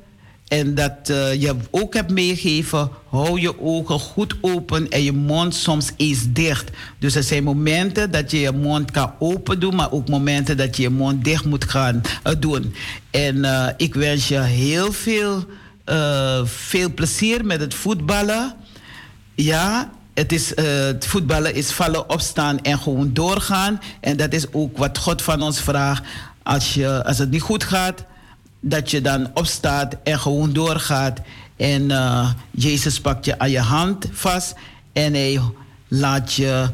A: En dat je ook hebt meegegeven, hou je ogen goed open en je mond soms eens dicht. Dus er zijn momenten dat je je mond kan open doen, maar ook momenten dat je je mond dicht moet gaan doen. En ik wens je heel veel, veel plezier met het voetballen. Ja, het, is, het voetballen is vallen, opstaan en gewoon doorgaan. En dat is ook wat God van ons vraagt als, je, als het niet goed gaat, dat je dan opstaat en gewoon doorgaat. En uh, Jezus pakt je aan je hand vast en hij laat je,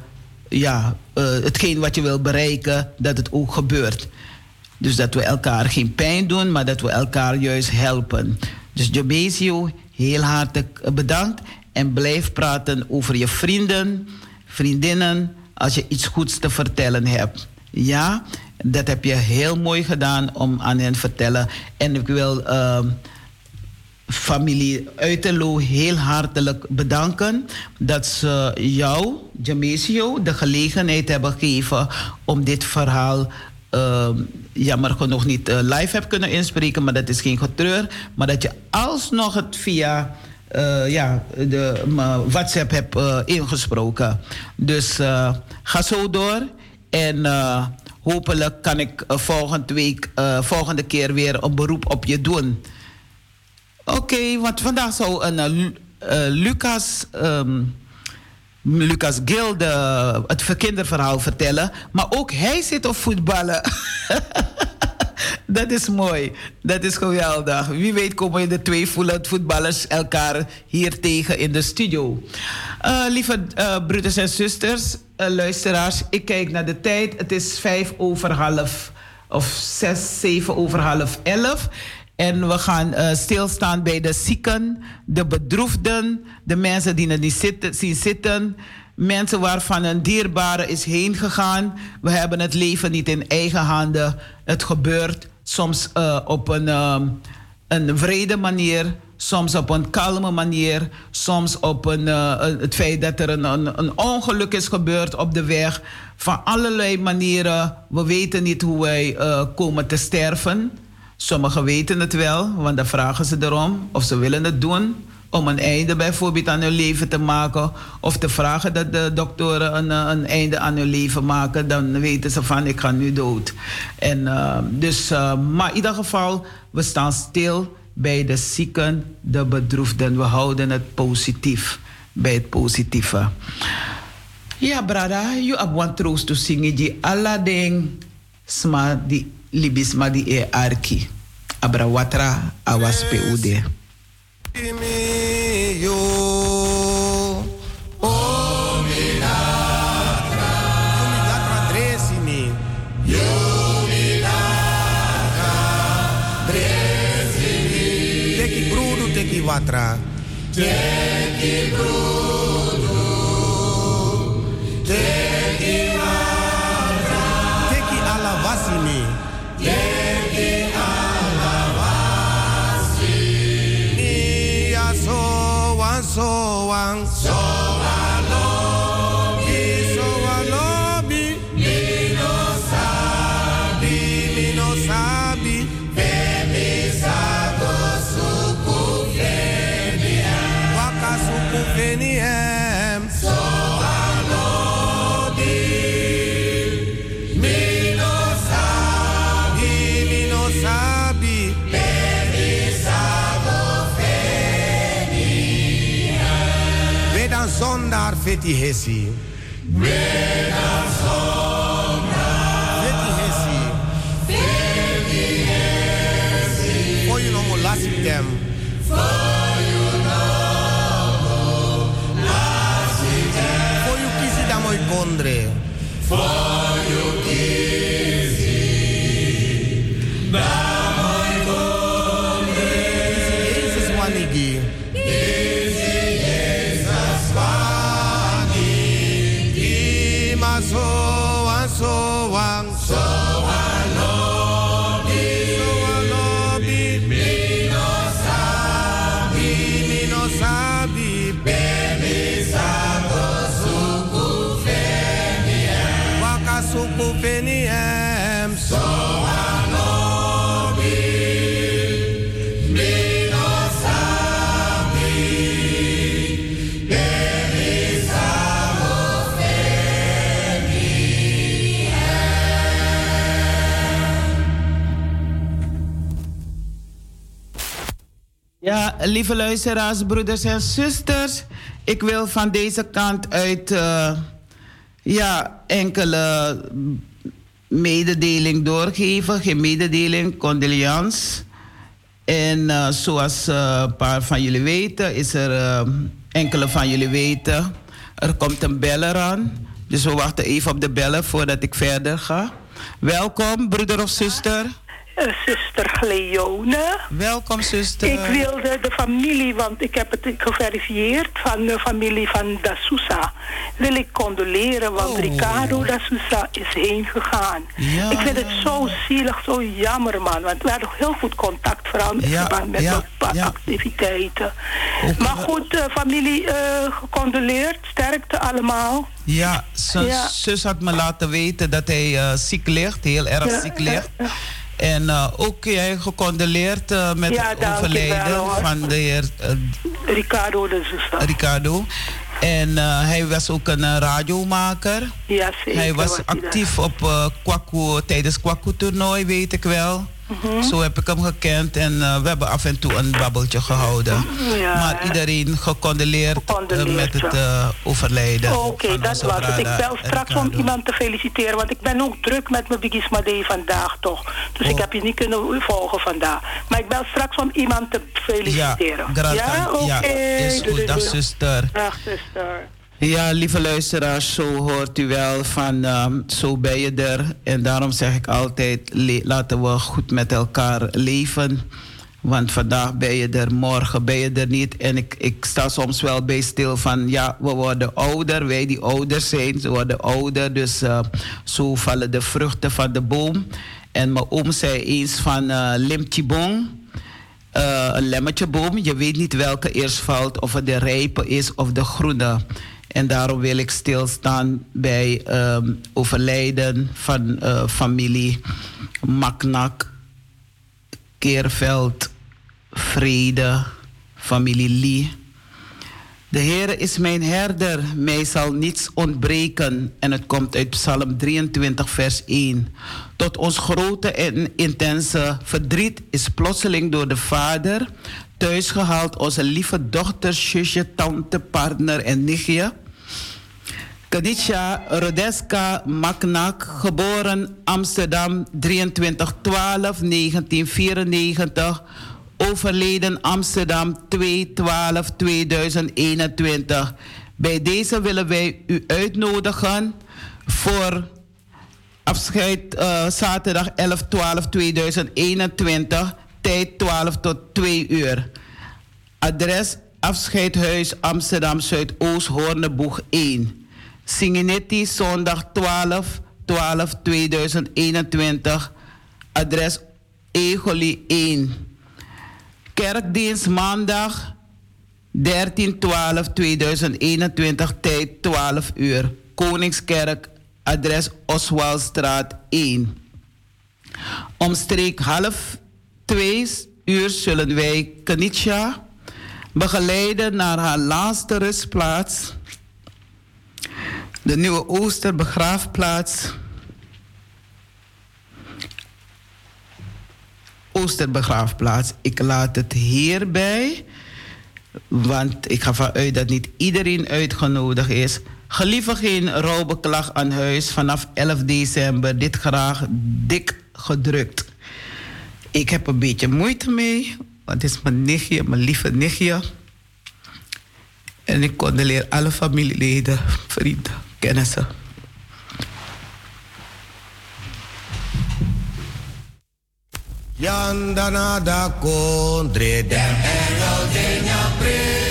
A: ja, uh, hetgeen wat je wil bereiken, dat het ook gebeurt. Dus dat we elkaar geen pijn doen, maar dat we elkaar juist helpen. Dus Jobezio, heel hartelijk bedankt. En blijf praten over je vrienden, vriendinnen, als je iets goeds te vertellen hebt. Ja, dat heb je heel mooi gedaan om aan hen te vertellen. En ik wil uh, familie Uiterlo heel hartelijk bedanken dat ze jou, Jamesio, de gelegenheid hebben gegeven om dit verhaal uh, jammer genoeg niet uh, live heb kunnen inspreken, maar dat is geen getreur. Maar dat je alsnog het via uh, ja, de WhatsApp hebt ingesproken. Dus ga zo door. En hopelijk kan ik volgende week, volgende keer weer een beroep op je doen. Oké, okay, want vandaag zou een Lucas, um, Lucas Gilde het kinderverhaal vertellen. Maar ook hij zit op voetballen. Dat is mooi. Dat is geweldig. Wie weet komen de twee voetballers elkaar hier tegen in de studio. Uh, lieve uh, broeders en zusters, luisteraars, ik kijk naar de tijd. Het is vijf over half, of zes, zeven over half elf. En we gaan stilstaan bij de zieken, de bedroefden, de mensen die er niet zitten, zien zitten. Mensen waarvan een dierbare is heen gegaan. We hebben het leven niet in eigen handen. Het gebeurt soms uh, op een, uh, een vrede manier, soms op een kalme manier, soms op een, uh, het feit dat er een, een, een, ongeluk is gebeurd op de weg. Van allerlei manieren. We weten niet hoe wij komen te sterven. Sommigen weten het wel, want dan vragen ze erom of ze willen het doen om een einde bijvoorbeeld aan hun leven te maken. Of te vragen dat de doktoren een, eh, een einde aan hun leven maken. Dan weten ze van ik ga nu dood. En, uh, dus, uh, maar in ieder geval, we staan stil bij de zieken, de bedroefden. We houden het positief, bij het positieve. Ja, brada, je hebt one troost to zingen. Die Aladdin, sma di libismadi e arki. Abra watra awas peude.
E: Que bruno, tem que watra. Yeah. de
A: Recife. Lieve luisteraars, broeders en zusters. Ik wil van deze kant uit uh, ja, enkele mededeling doorgeven. Geen mededeling, condoleance. En uh, zoals uh, een paar van jullie weten, is er enkele van jullie weten. Er komt een beller aan. Dus we wachten even op de bellen voordat ik verder ga. Welkom, broeder of zuster.
F: Eh, zuster Gleone.
A: Welkom, zuster.
F: Ik wilde de familie, want ik heb het geverifieerd, van de familie van Da Sousa. Wil ik condoleren, want oh. Ricardo Da Sousa is heen gegaan. Ja. Ik vind het zo zielig, zo jammer, man. Want we hadden heel goed contact, vooral met ja. verband met ja. activiteiten. Maar goed, uh, familie uh, gecondoleerd. Sterkte allemaal.
A: Ja, zijn zus had me laten weten dat hij uh, ziek ligt, heel erg ziek ligt. En uh, ook jij gecondoleerd uh, met ja, het overlijden van de heer uh,
F: Ricardo de zuster.
A: Ricardo. En hij was ook een radiomaker.
F: Ja, zeker.
A: Hij was actief op Kwaku, tijdens Kwaku-toernooi, weet ik wel. Mhm. Zo heb ik hem gekend en uh, we hebben af en toe een babbeltje gehouden. Ja. Maar iedereen gecondoleerd, uh, met het uh, overlijden.
F: Oké, dat was het. Ik bel straks om iemand te feliciteren, want ik ben ook druk met mijn Bigisma Day vandaag toch. Dus ik oh. heb je niet kunnen volgen vandaag. Maar ik bel straks om iemand te feliciteren.
A: Ja, ja? oké. Okay. Ja, is goed. Dag zuster.
F: Dag zuster.
A: Ja, lieve luisteraars, zo hoort u wel van um, zo ben je er. En daarom zeg ik altijd, laten we goed met elkaar leven. Want vandaag ben je er, morgen ben je er niet. En ik, ik sta soms wel bij stil van, ja, we worden ouder. Wij die ouder zijn, ze worden ouder. Dus uh, zo vallen de vruchten van de boom. En mijn oom zei eens van uh, limtjebong. Uh, een lemmetjeboom. Je weet niet welke eerst valt, of het de rijpe is of de groene. En daarom wil ik stilstaan bij um, overlijden van uh, familie Maknak, Keerveld, Vrede, familie Lee. De Heer is mijn herder, mij zal niets ontbreken. En het komt uit Psalm 23, vers 1. Tot ons grote en intense verdriet is plotseling door de Vader thuisgehaald onze lieve dochter, zusje, tante, partner en nichtje. Kadisha Rodeska Maknak, geboren Amsterdam 23-12-1994, overleden Amsterdam 2-12-2021. Bij deze willen wij u uitnodigen voor afscheid uh, zaterdag 11-12-2021 tijd 12 tot 2 uur. Adres Afscheidhuis Amsterdam Zuidoost Hoorneboeg 1. Singinetti zondag 12 12 2021. Adres Egoli 1. Kerkdienst maandag 13 12 2021 tijd 12 uur. Koningskerk adres Oswaldstraat 1. Omstreek half twee uur zullen wij Kenitsha begeleiden naar haar laatste rustplaats, de Nieuwe Oosterbegraafplaats. Oosterbegraafplaats. Ik laat het hierbij, want ik ga vanuit dat niet iedereen uitgenodigd is. Gelieve geen rouwbeklag aan huis vanaf 11 december. Dit graag dik gedrukt. Ik heb een beetje moeite mee, want het is mijn nichtje, mijn lieve nichtje. En ik condoleer alle familieleden, vrienden, kennissen.
E: Yandana da kondre de engel de nyapre.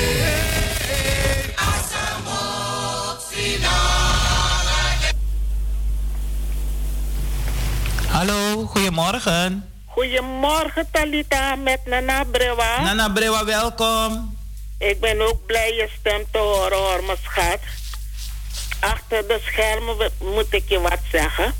A: Hallo, goedemorgen.
G: Goedemorgen Talita met Nana Brewa.
A: Nana Brewa, welkom.
G: Ik ben ook blij je stem te horen hoor, mijn schat. Achter de schermen moet ik je wat zeggen.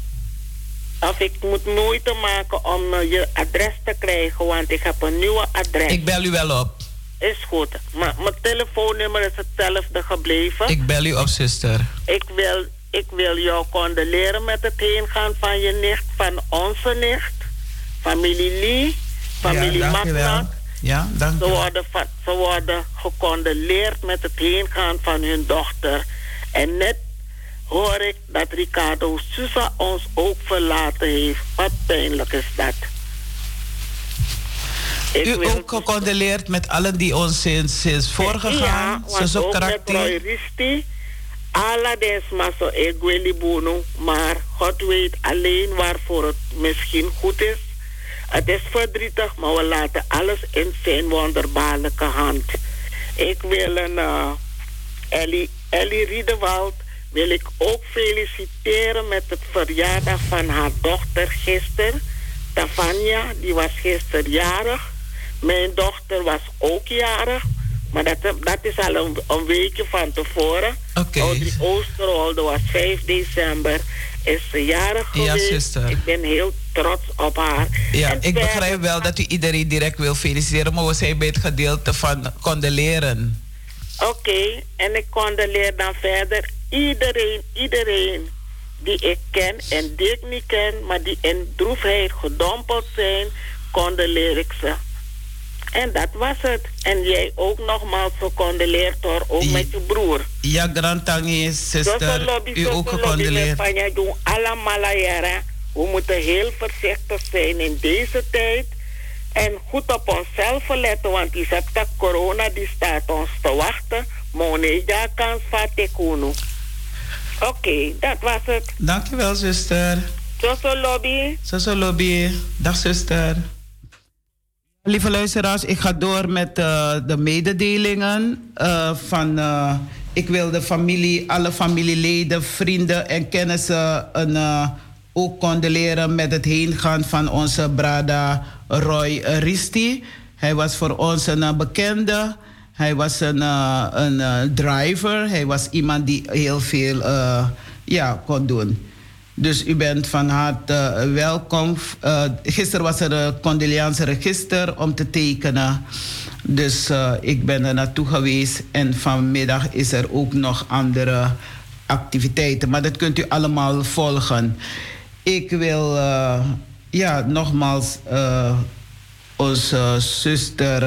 G: Of ik moet moeite maken om eh, je adres te krijgen, want ik heb een nieuwe adres.
H: Ik bel u wel op.
G: Is goed. Maar mijn telefoonnummer is hetzelfde gebleven.
H: Ik bel u op, zuster.
G: Ik wil, ik wil jou condoleren met het heengaan van je nicht, van onze nicht. Familie Lee, familie
H: ja. Ja, dank
G: ze worden, ze worden gecondoleerd met het heengaan van hun dochter. En net hoor ik dat Ricardo Sousa ons ook verlaten heeft. Wat pijnlijk is dat.
H: Ik U ook gecondoleerd met allen die ons sinds, sinds voorgegaan.
G: Ja, want ook Risti. Alla maso egweli bono. Maar God weet alleen waarvoor het misschien goed is. Het is verdrietig, maar we laten alles in zijn wonderbaarlijke hand. Ik wil een uh, Ellie, Ellie Riedewald wil ik ook feliciteren met het verjaardag van haar dochter gisteren. Tavania, die was gisteren jarig. Mijn dochter was ook jarig. Maar dat, dat is al een, een weekje van tevoren.
H: Oké. Okay.
G: Audrey Oosterholde was 5 december. Is ze jarig geweest.
H: Ja, zuster.
G: Ik ben heel trots op haar.
H: Ja, ik begrijp wel dat u iedereen direct wil feliciteren. Maar we zijn bij het gedeelte van condoleren.
G: Oké, en ik condoleer dan verder iedereen, iedereen die ik ken en die ik niet ken, maar die in droefheid gedompeld zijn, condoleer ik ze. En dat was het. En jij ook nogmaals gecondoleerd hoor, ook met je broer.
H: Ja, Grantangi, zuster, u ook gecondoleerd.
G: We doen allemaal We moeten heel voorzichtig zijn in deze tijd. En goed op onszelf letten, want die corona die staat ons te wachten. Moneja kans van Oké, dat was het.
H: Dankjewel, zuster.
G: Zoso lobby.
H: Zoso lobby. Dag, zuster.
A: Lieve luisteraars, ik ga door met uh, de mededelingen uh, van. Uh, ik wil de familie, alle familieleden, vrienden en kennissen een, ook condoleren met het heengaan van onze brada Roy Risti. Hij was voor ons een bekende. Hij was een, een driver. Hij was iemand die heel veel ja, kon doen. Dus u bent van harte welkom. Gisteren was er een condoleanceregister om te tekenen. Dus ik ben er naartoe geweest. En vanmiddag is er ook nog andere activiteiten. Maar dat kunt u allemaal volgen. Ik wil ja, nogmaals onze zuster,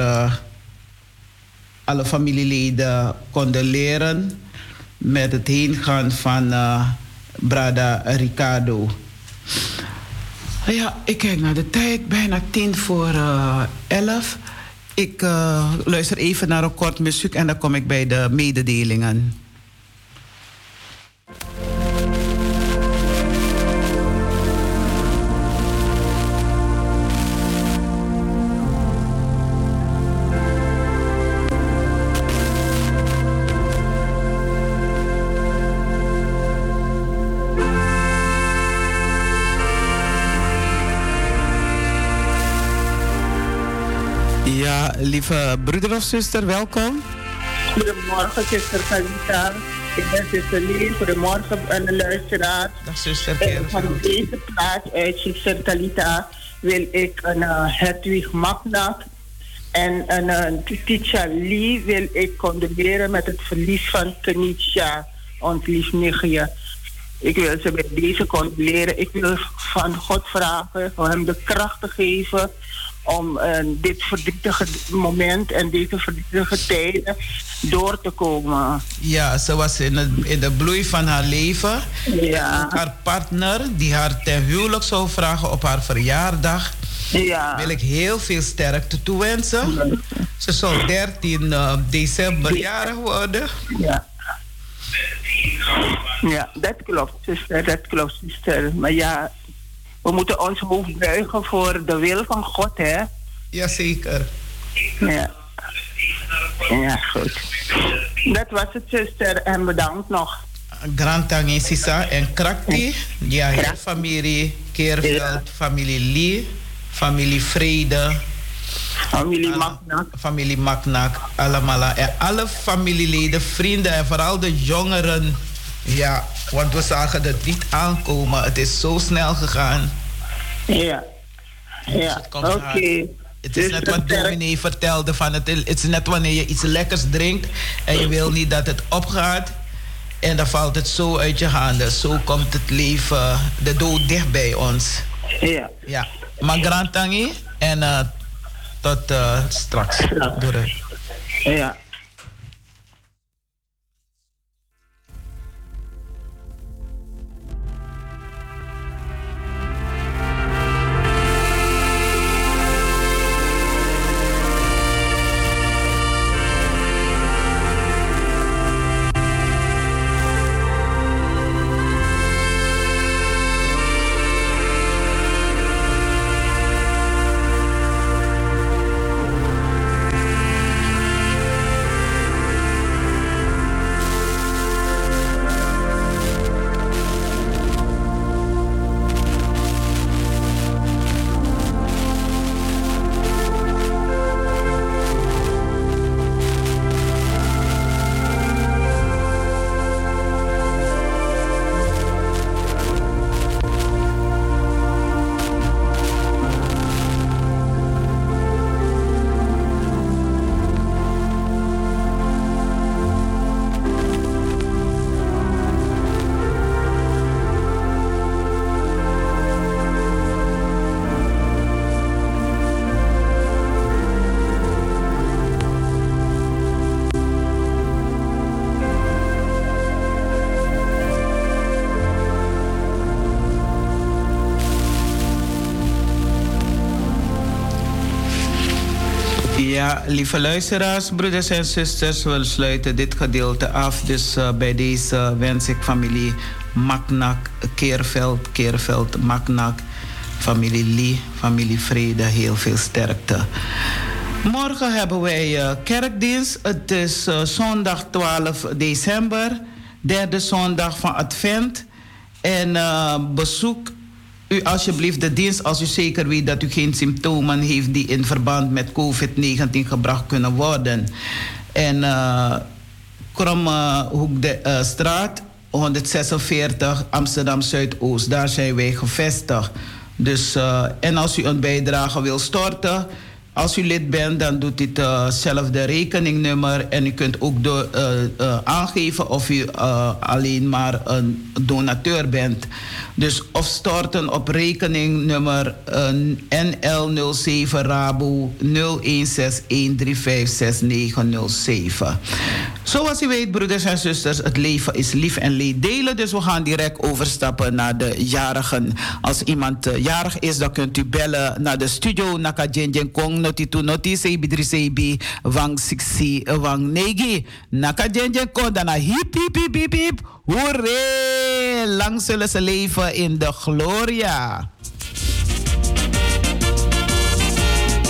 A: alle familieleden condoleren met het heengaan van Brada Ricardo. Ja, ik kijk naar de tijd, bijna tien voor uh, elf. Ik uh, luister even naar een kort muziek en dan kom ik bij de mededelingen. Lieve broeder of zuster, welkom.
C: Goedemorgen, zuster Kalita. Ik ben zuster Lee. Goedemorgen aan de luisteraars.
H: Dag zuster.
C: van deze plaats uit zuster Kalita wil ik een uh, Hedwig Magnak en een uh, Titia Lee wil ik condoleren met het verlies van Kenisha, ons lief nichtje. Ik wil ze bij deze condoleren. Ik wil van God vragen om hem de kracht te geven om uh, dit verdrietige moment en deze verdrietige tijden door te komen.
H: Ja, ze was in, het, in de bloei van haar leven.
C: Ja.
H: Haar partner, die haar ten huwelijk zou vragen op haar verjaardag.
C: Ja.
H: Wil ik heel veel sterkte toewensen. Ze zal 13 uh, december jarig worden.
C: Ja. Ja, dat klopt, zuster. Dat klopt, zuster. Maar ja, we moeten ons hoofd buigen voor de wil van God, hè?
H: Jazeker.
C: Ja. Ja, goed. Dat was het, zuster. En bedankt nog.
H: Grand Sisa en Krakti. Ja, heel familie Keerveld, familie Lee, familie Vrede.
C: Familie Maknak.
H: Familie Maknak, allemaal. En alle familieleden, vrienden en vooral de jongeren
I: Ja, want we zagen het niet aankomen. Het is zo snel gegaan.
J: Ja.
I: Dus
J: Ja, oké.
I: Het is
J: Dus
I: net wat dominee vertelde. Van het, het is net wanneer je iets lekkers drinkt en je wil niet dat het opgaat. En dan valt het zo uit je handen. Zo komt het leven, de dood dicht bij ons.
J: Ja.
I: Ja. Maar grand tangi en eh, tot eh, straks. Doei.
J: Ja,
A: lieve luisteraars, broeders en zusters, we sluiten dit gedeelte af. Dus eh, bij deze wens ik familie Maknak, Keerveld, Keerveld, Maknak, familie Lee, familie Vrede, heel veel sterkte. Morgen hebben wij eh, kerkdienst. Het is eh, zondag 12 december, derde zondag van Advent. En bezoek u alsjeblieft de dienst als u zeker weet dat u geen symptomen heeft die in verband met COVID-19 gebracht kunnen worden. En uh, Kromme Hoek de uh, Straat 146 Amsterdam Zuidoost, daar zijn wij gevestigd. Dus, uh, en als u een bijdrage wil storten, als u lid bent, dan doet dit uh, zelf de rekeningnummer. En u kunt ook do, uh, uh, aangeven of u alleen maar een donateur bent. Dus of storten op rekeningnummer NL07 Rabo 0161356907. Zoals u weet, broeders en zusters, het leven is lief en leed delen. Dus we gaan direct overstappen naar de jarigen. Als iemand jarig is, dan kunt u bellen naar de studio Naka Kong noti tu noti sebi dri sebi wang siksi wang negi. Naka Jenjen Kong dan hip hip hip hip hip. Hoeré! Lang zullen ze leven in de gloria.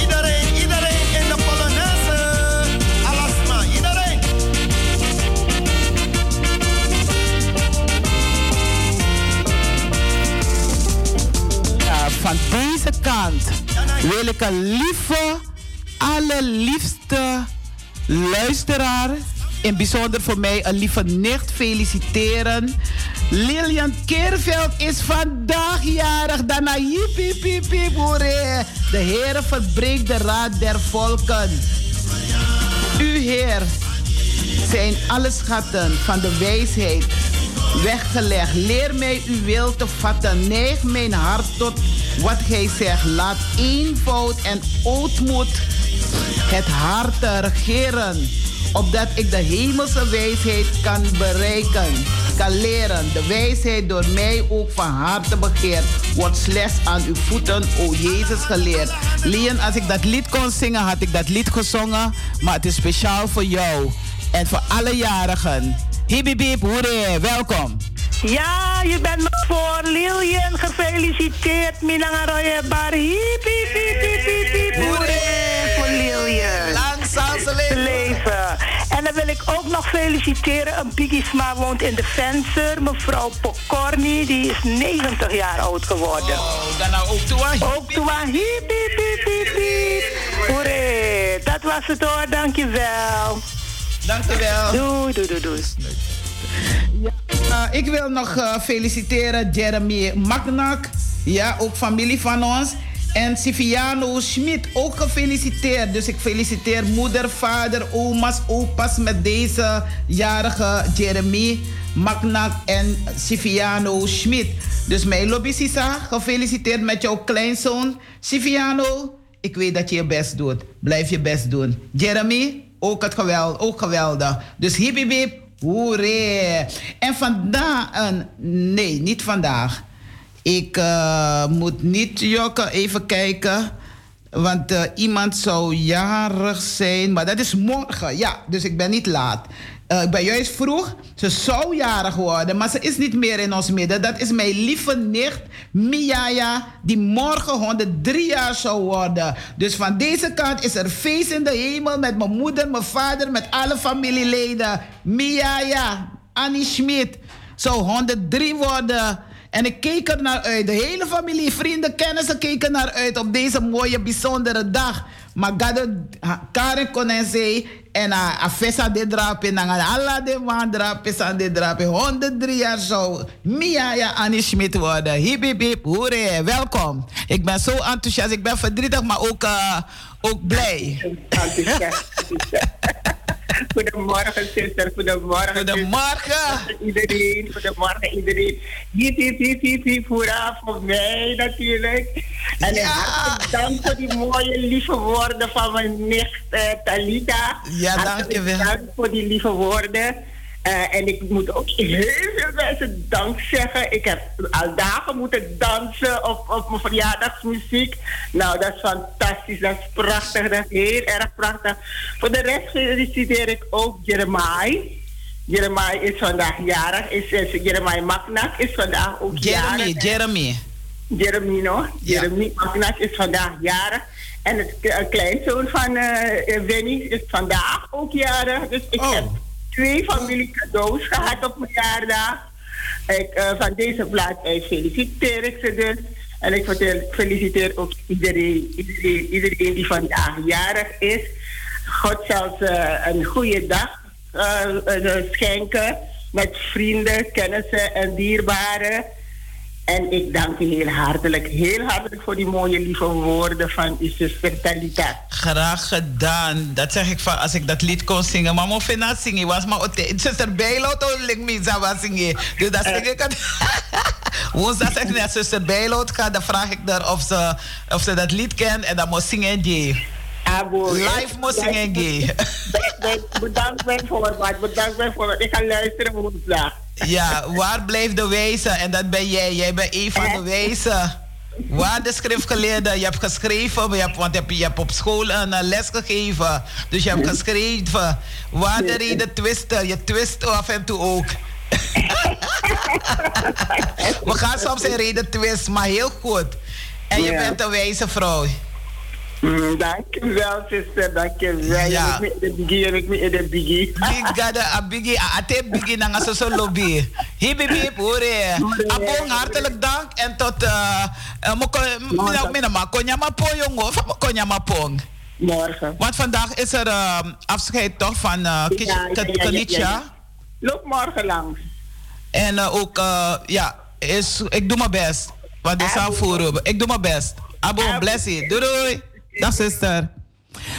K: Iedereen, iedereen in de Polonaise. Alasma, iedereen.
A: Van deze kant wil ik een lieve, allerliefste luisteraar in bijzonder voor mij een lieve nicht feliciteren. Lilian Keerveld is vandaag jarig. Daarna hiep, hiep, hoeré. De Heer verbreekt de raad der volken. U Heer zijn alle schatten van de wijsheid weggelegd. Leer mij uw wil te vatten. Neig mijn hart tot wat gij zegt. Laat eenvoud en ootmoed het hart regeren opdat ik de hemelse wijsheid kan bereiken, kan leren. De wijsheid door mij ook van harte begeerd, wordt slechts aan uw voeten, o Jezus, geleerd. Leon, als ik dat lied kon zingen, had ik dat lied gezongen, maar het is speciaal voor jou en voor alle jarigen. Hibibib, hoeré, welkom.
F: Ja, je bent nog voor Lilian gefeliciteerd. Minangaroye bar. Hiep. Hoeré voor Lilian.
I: Lang zal ze leven.
F: leven. En dan wil ik ook nog feliciteren. Een Bigisma woont in de Venster. Mevrouw Pokorni, die is 90 jaar oud geworden.
I: Oh, dan nou ook toe.
F: Ook toe hiep. Hoeré, dat was het hoor. Dankjewel.
I: Dankjewel.
F: Doei, doei, doei, doei.
A: Ja, Uh, ik wil nog uh, feliciteren Jeremy Magnak. Ja, ook familie van ons. En Siviano Schmid, ook gefeliciteerd. Dus ik feliciteer moeder, vader, oma's, opa's met deze jarige Jeremy Magnak en Siviano Schmid. Dus mijn lobby Sisa, gefeliciteerd met jouw kleinzoon. Siviano, ik weet dat je je best doet. Blijf je best doen. Jeremy, ook, het geweld, ook geweldig. Dus hip hip hip. En vandaag, uh, nee, niet vandaag. Ik uh, moet niet jokken, even kijken. Want uh, iemand zou jarig zijn, maar dat is morgen. Ja, dus ik ben niet laat. Uh, ik ben juist vroeg. Ze zou jarig worden, maar ze is niet meer in ons midden. Dat is mijn lieve nicht Miaja, die morgen 103 jaar zou worden. Dus van deze kant is er feest in de hemel met mijn moeder, mijn vader, met alle familieleden. Miaja, Annie Schmid zou 103 worden. En ik keek er naar uit. De hele familie, vrienden, kennissen keken naar uit op deze mooie, bijzondere dag. Maar gado Karen kon zei en a fesa de drape en alla de man drape san de drape 103 jaar zo. Mia ja Annie Schmidt worden. Hip hip hip, hoere, welkom. Ik ben zo enthousiast, ik ben verdrietig, maar ook, uh, ook blij. Enthousiast.
C: Goedemorgen, zuster. Goedemorgen.
A: Goedemorgen.
C: Iedereen. Goedemorgen, iedereen. Hip, hip. Hoera voor mij natuurlijk. En ja. hartelijk dank voor die mooie, lieve woorden van mijn nicht uh, Talita.
A: Ja, dankjewel.
C: Dank voor die lieve woorden. Uh, en ik moet ook heel veel mensen dank zeggen. Ik heb al dagen moeten dansen op, op mijn verjaardagsmuziek. Nou, dat is fantastisch. Dat is prachtig. Dat is heel erg prachtig. Voor de rest feliciteer ik ook Jeremiah. Jeremiah is vandaag jarig. Is, is, Jeremiah Maknak is vandaag ook
A: Jeremy,
C: jarig.
A: Jeremy.
C: Jeremy, no? Jeremy. Maknak is vandaag jarig. En het kleinzoon van uh, Winnie is vandaag ook jarig. Dus ik
A: oh.
C: heb twee familie cadeaus gehad op mijn verjaardag. Ik, uh, van deze plaats uit feliciteer ik ze dus. En ik feliciteer ook iedereen, iedereen, iedereen die vandaag jarig is. God zal ze een goede dag uh, schenken met vrienden, kennissen en dierbaren. En ik dank u heel hartelijk, heel hartelijk voor die mooie lieve woorden van uw zuster Talita.
A: Graag gedaan. Dat zeg ik van als ik dat lied kon zingen. Mama dat zingen was maar zuster Bijloot lik me was zingen. Dus dat zing ik het. Woensdag zeg ik naar zuster Bijloot ga, dan vraag ik haar of ze, of ze dat lied kent en dan moet zingen die. Live moet zingen die.
C: Bedankt mij voor wat, bedankt mij voor wat. Ik ga luisteren woensdag.
A: Ja, waar blijft de wezen? En dat ben jij. Jij bent een van de wezen. Waar de schriftgeleerde, je hebt geschreven, je hebt, want je hebt, je hebt op school een les gegeven. Dus je hebt geschreven. Waar de reden twisten, je twist af en toe ook. We gaan soms een reden twisten, maar heel goed. En je bent een wijze vrouw.
C: Mm, dankjewel, zuster. Dankjewel. Ja. Ik ben de biggie en ik ben de biggie.
A: Big gada, a biggie, a ate biggie na nga so lobby. Hip hip hip. Abong, hartelijk dank. En tot, uh, uh, mina ma konya ma po jongo, of konya ma pong.
C: Morgen.
A: Want vandaag is er uh, afscheid toch van uh, ja, Kanitja.
C: Loop morgen langs.
A: En uh, ook, uh, ja, is, ik doe mijn best. Wat is aanvoeren. Ik doe mijn best. Abong, bless you. Doei doei. Dag zuster.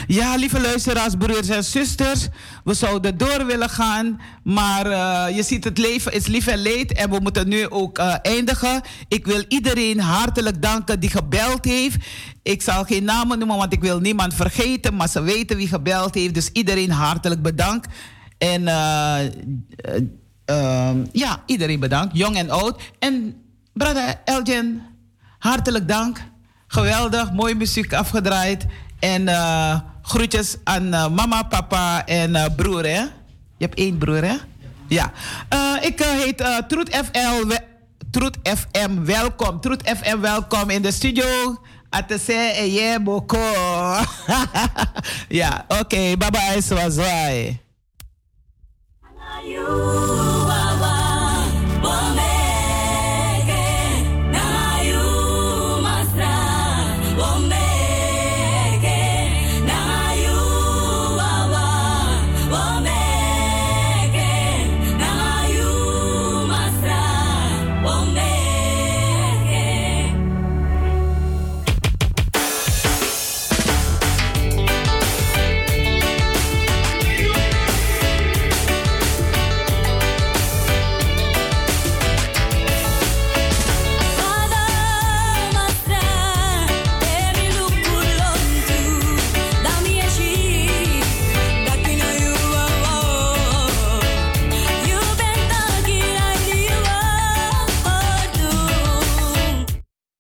A: Ja, lieve luisteraars, broers en zusters. We zouden door willen gaan, maar uh, je ziet het leven is lief en leed en we moeten nu ook uh, eindigen. Ik wil iedereen hartelijk danken die gebeld heeft. Ik zal geen namen noemen, want ik wil niemand vergeten, maar ze weten wie gebeld heeft. Dus iedereen hartelijk bedankt. En uh, ja, iedereen bedankt, jong en oud. En brother Elgin, hartelijk dank. Geweldig, mooie muziek afgedraaid. En uh, groetjes aan uh, mama, papa en uh, broer, hè? Je hebt één broer, hè? Ja. ik heet Troet FL. Troet FM, welkom. Troet FM, welkom in de studio. Atese en je boko. ja, oké. Okay, bye bye.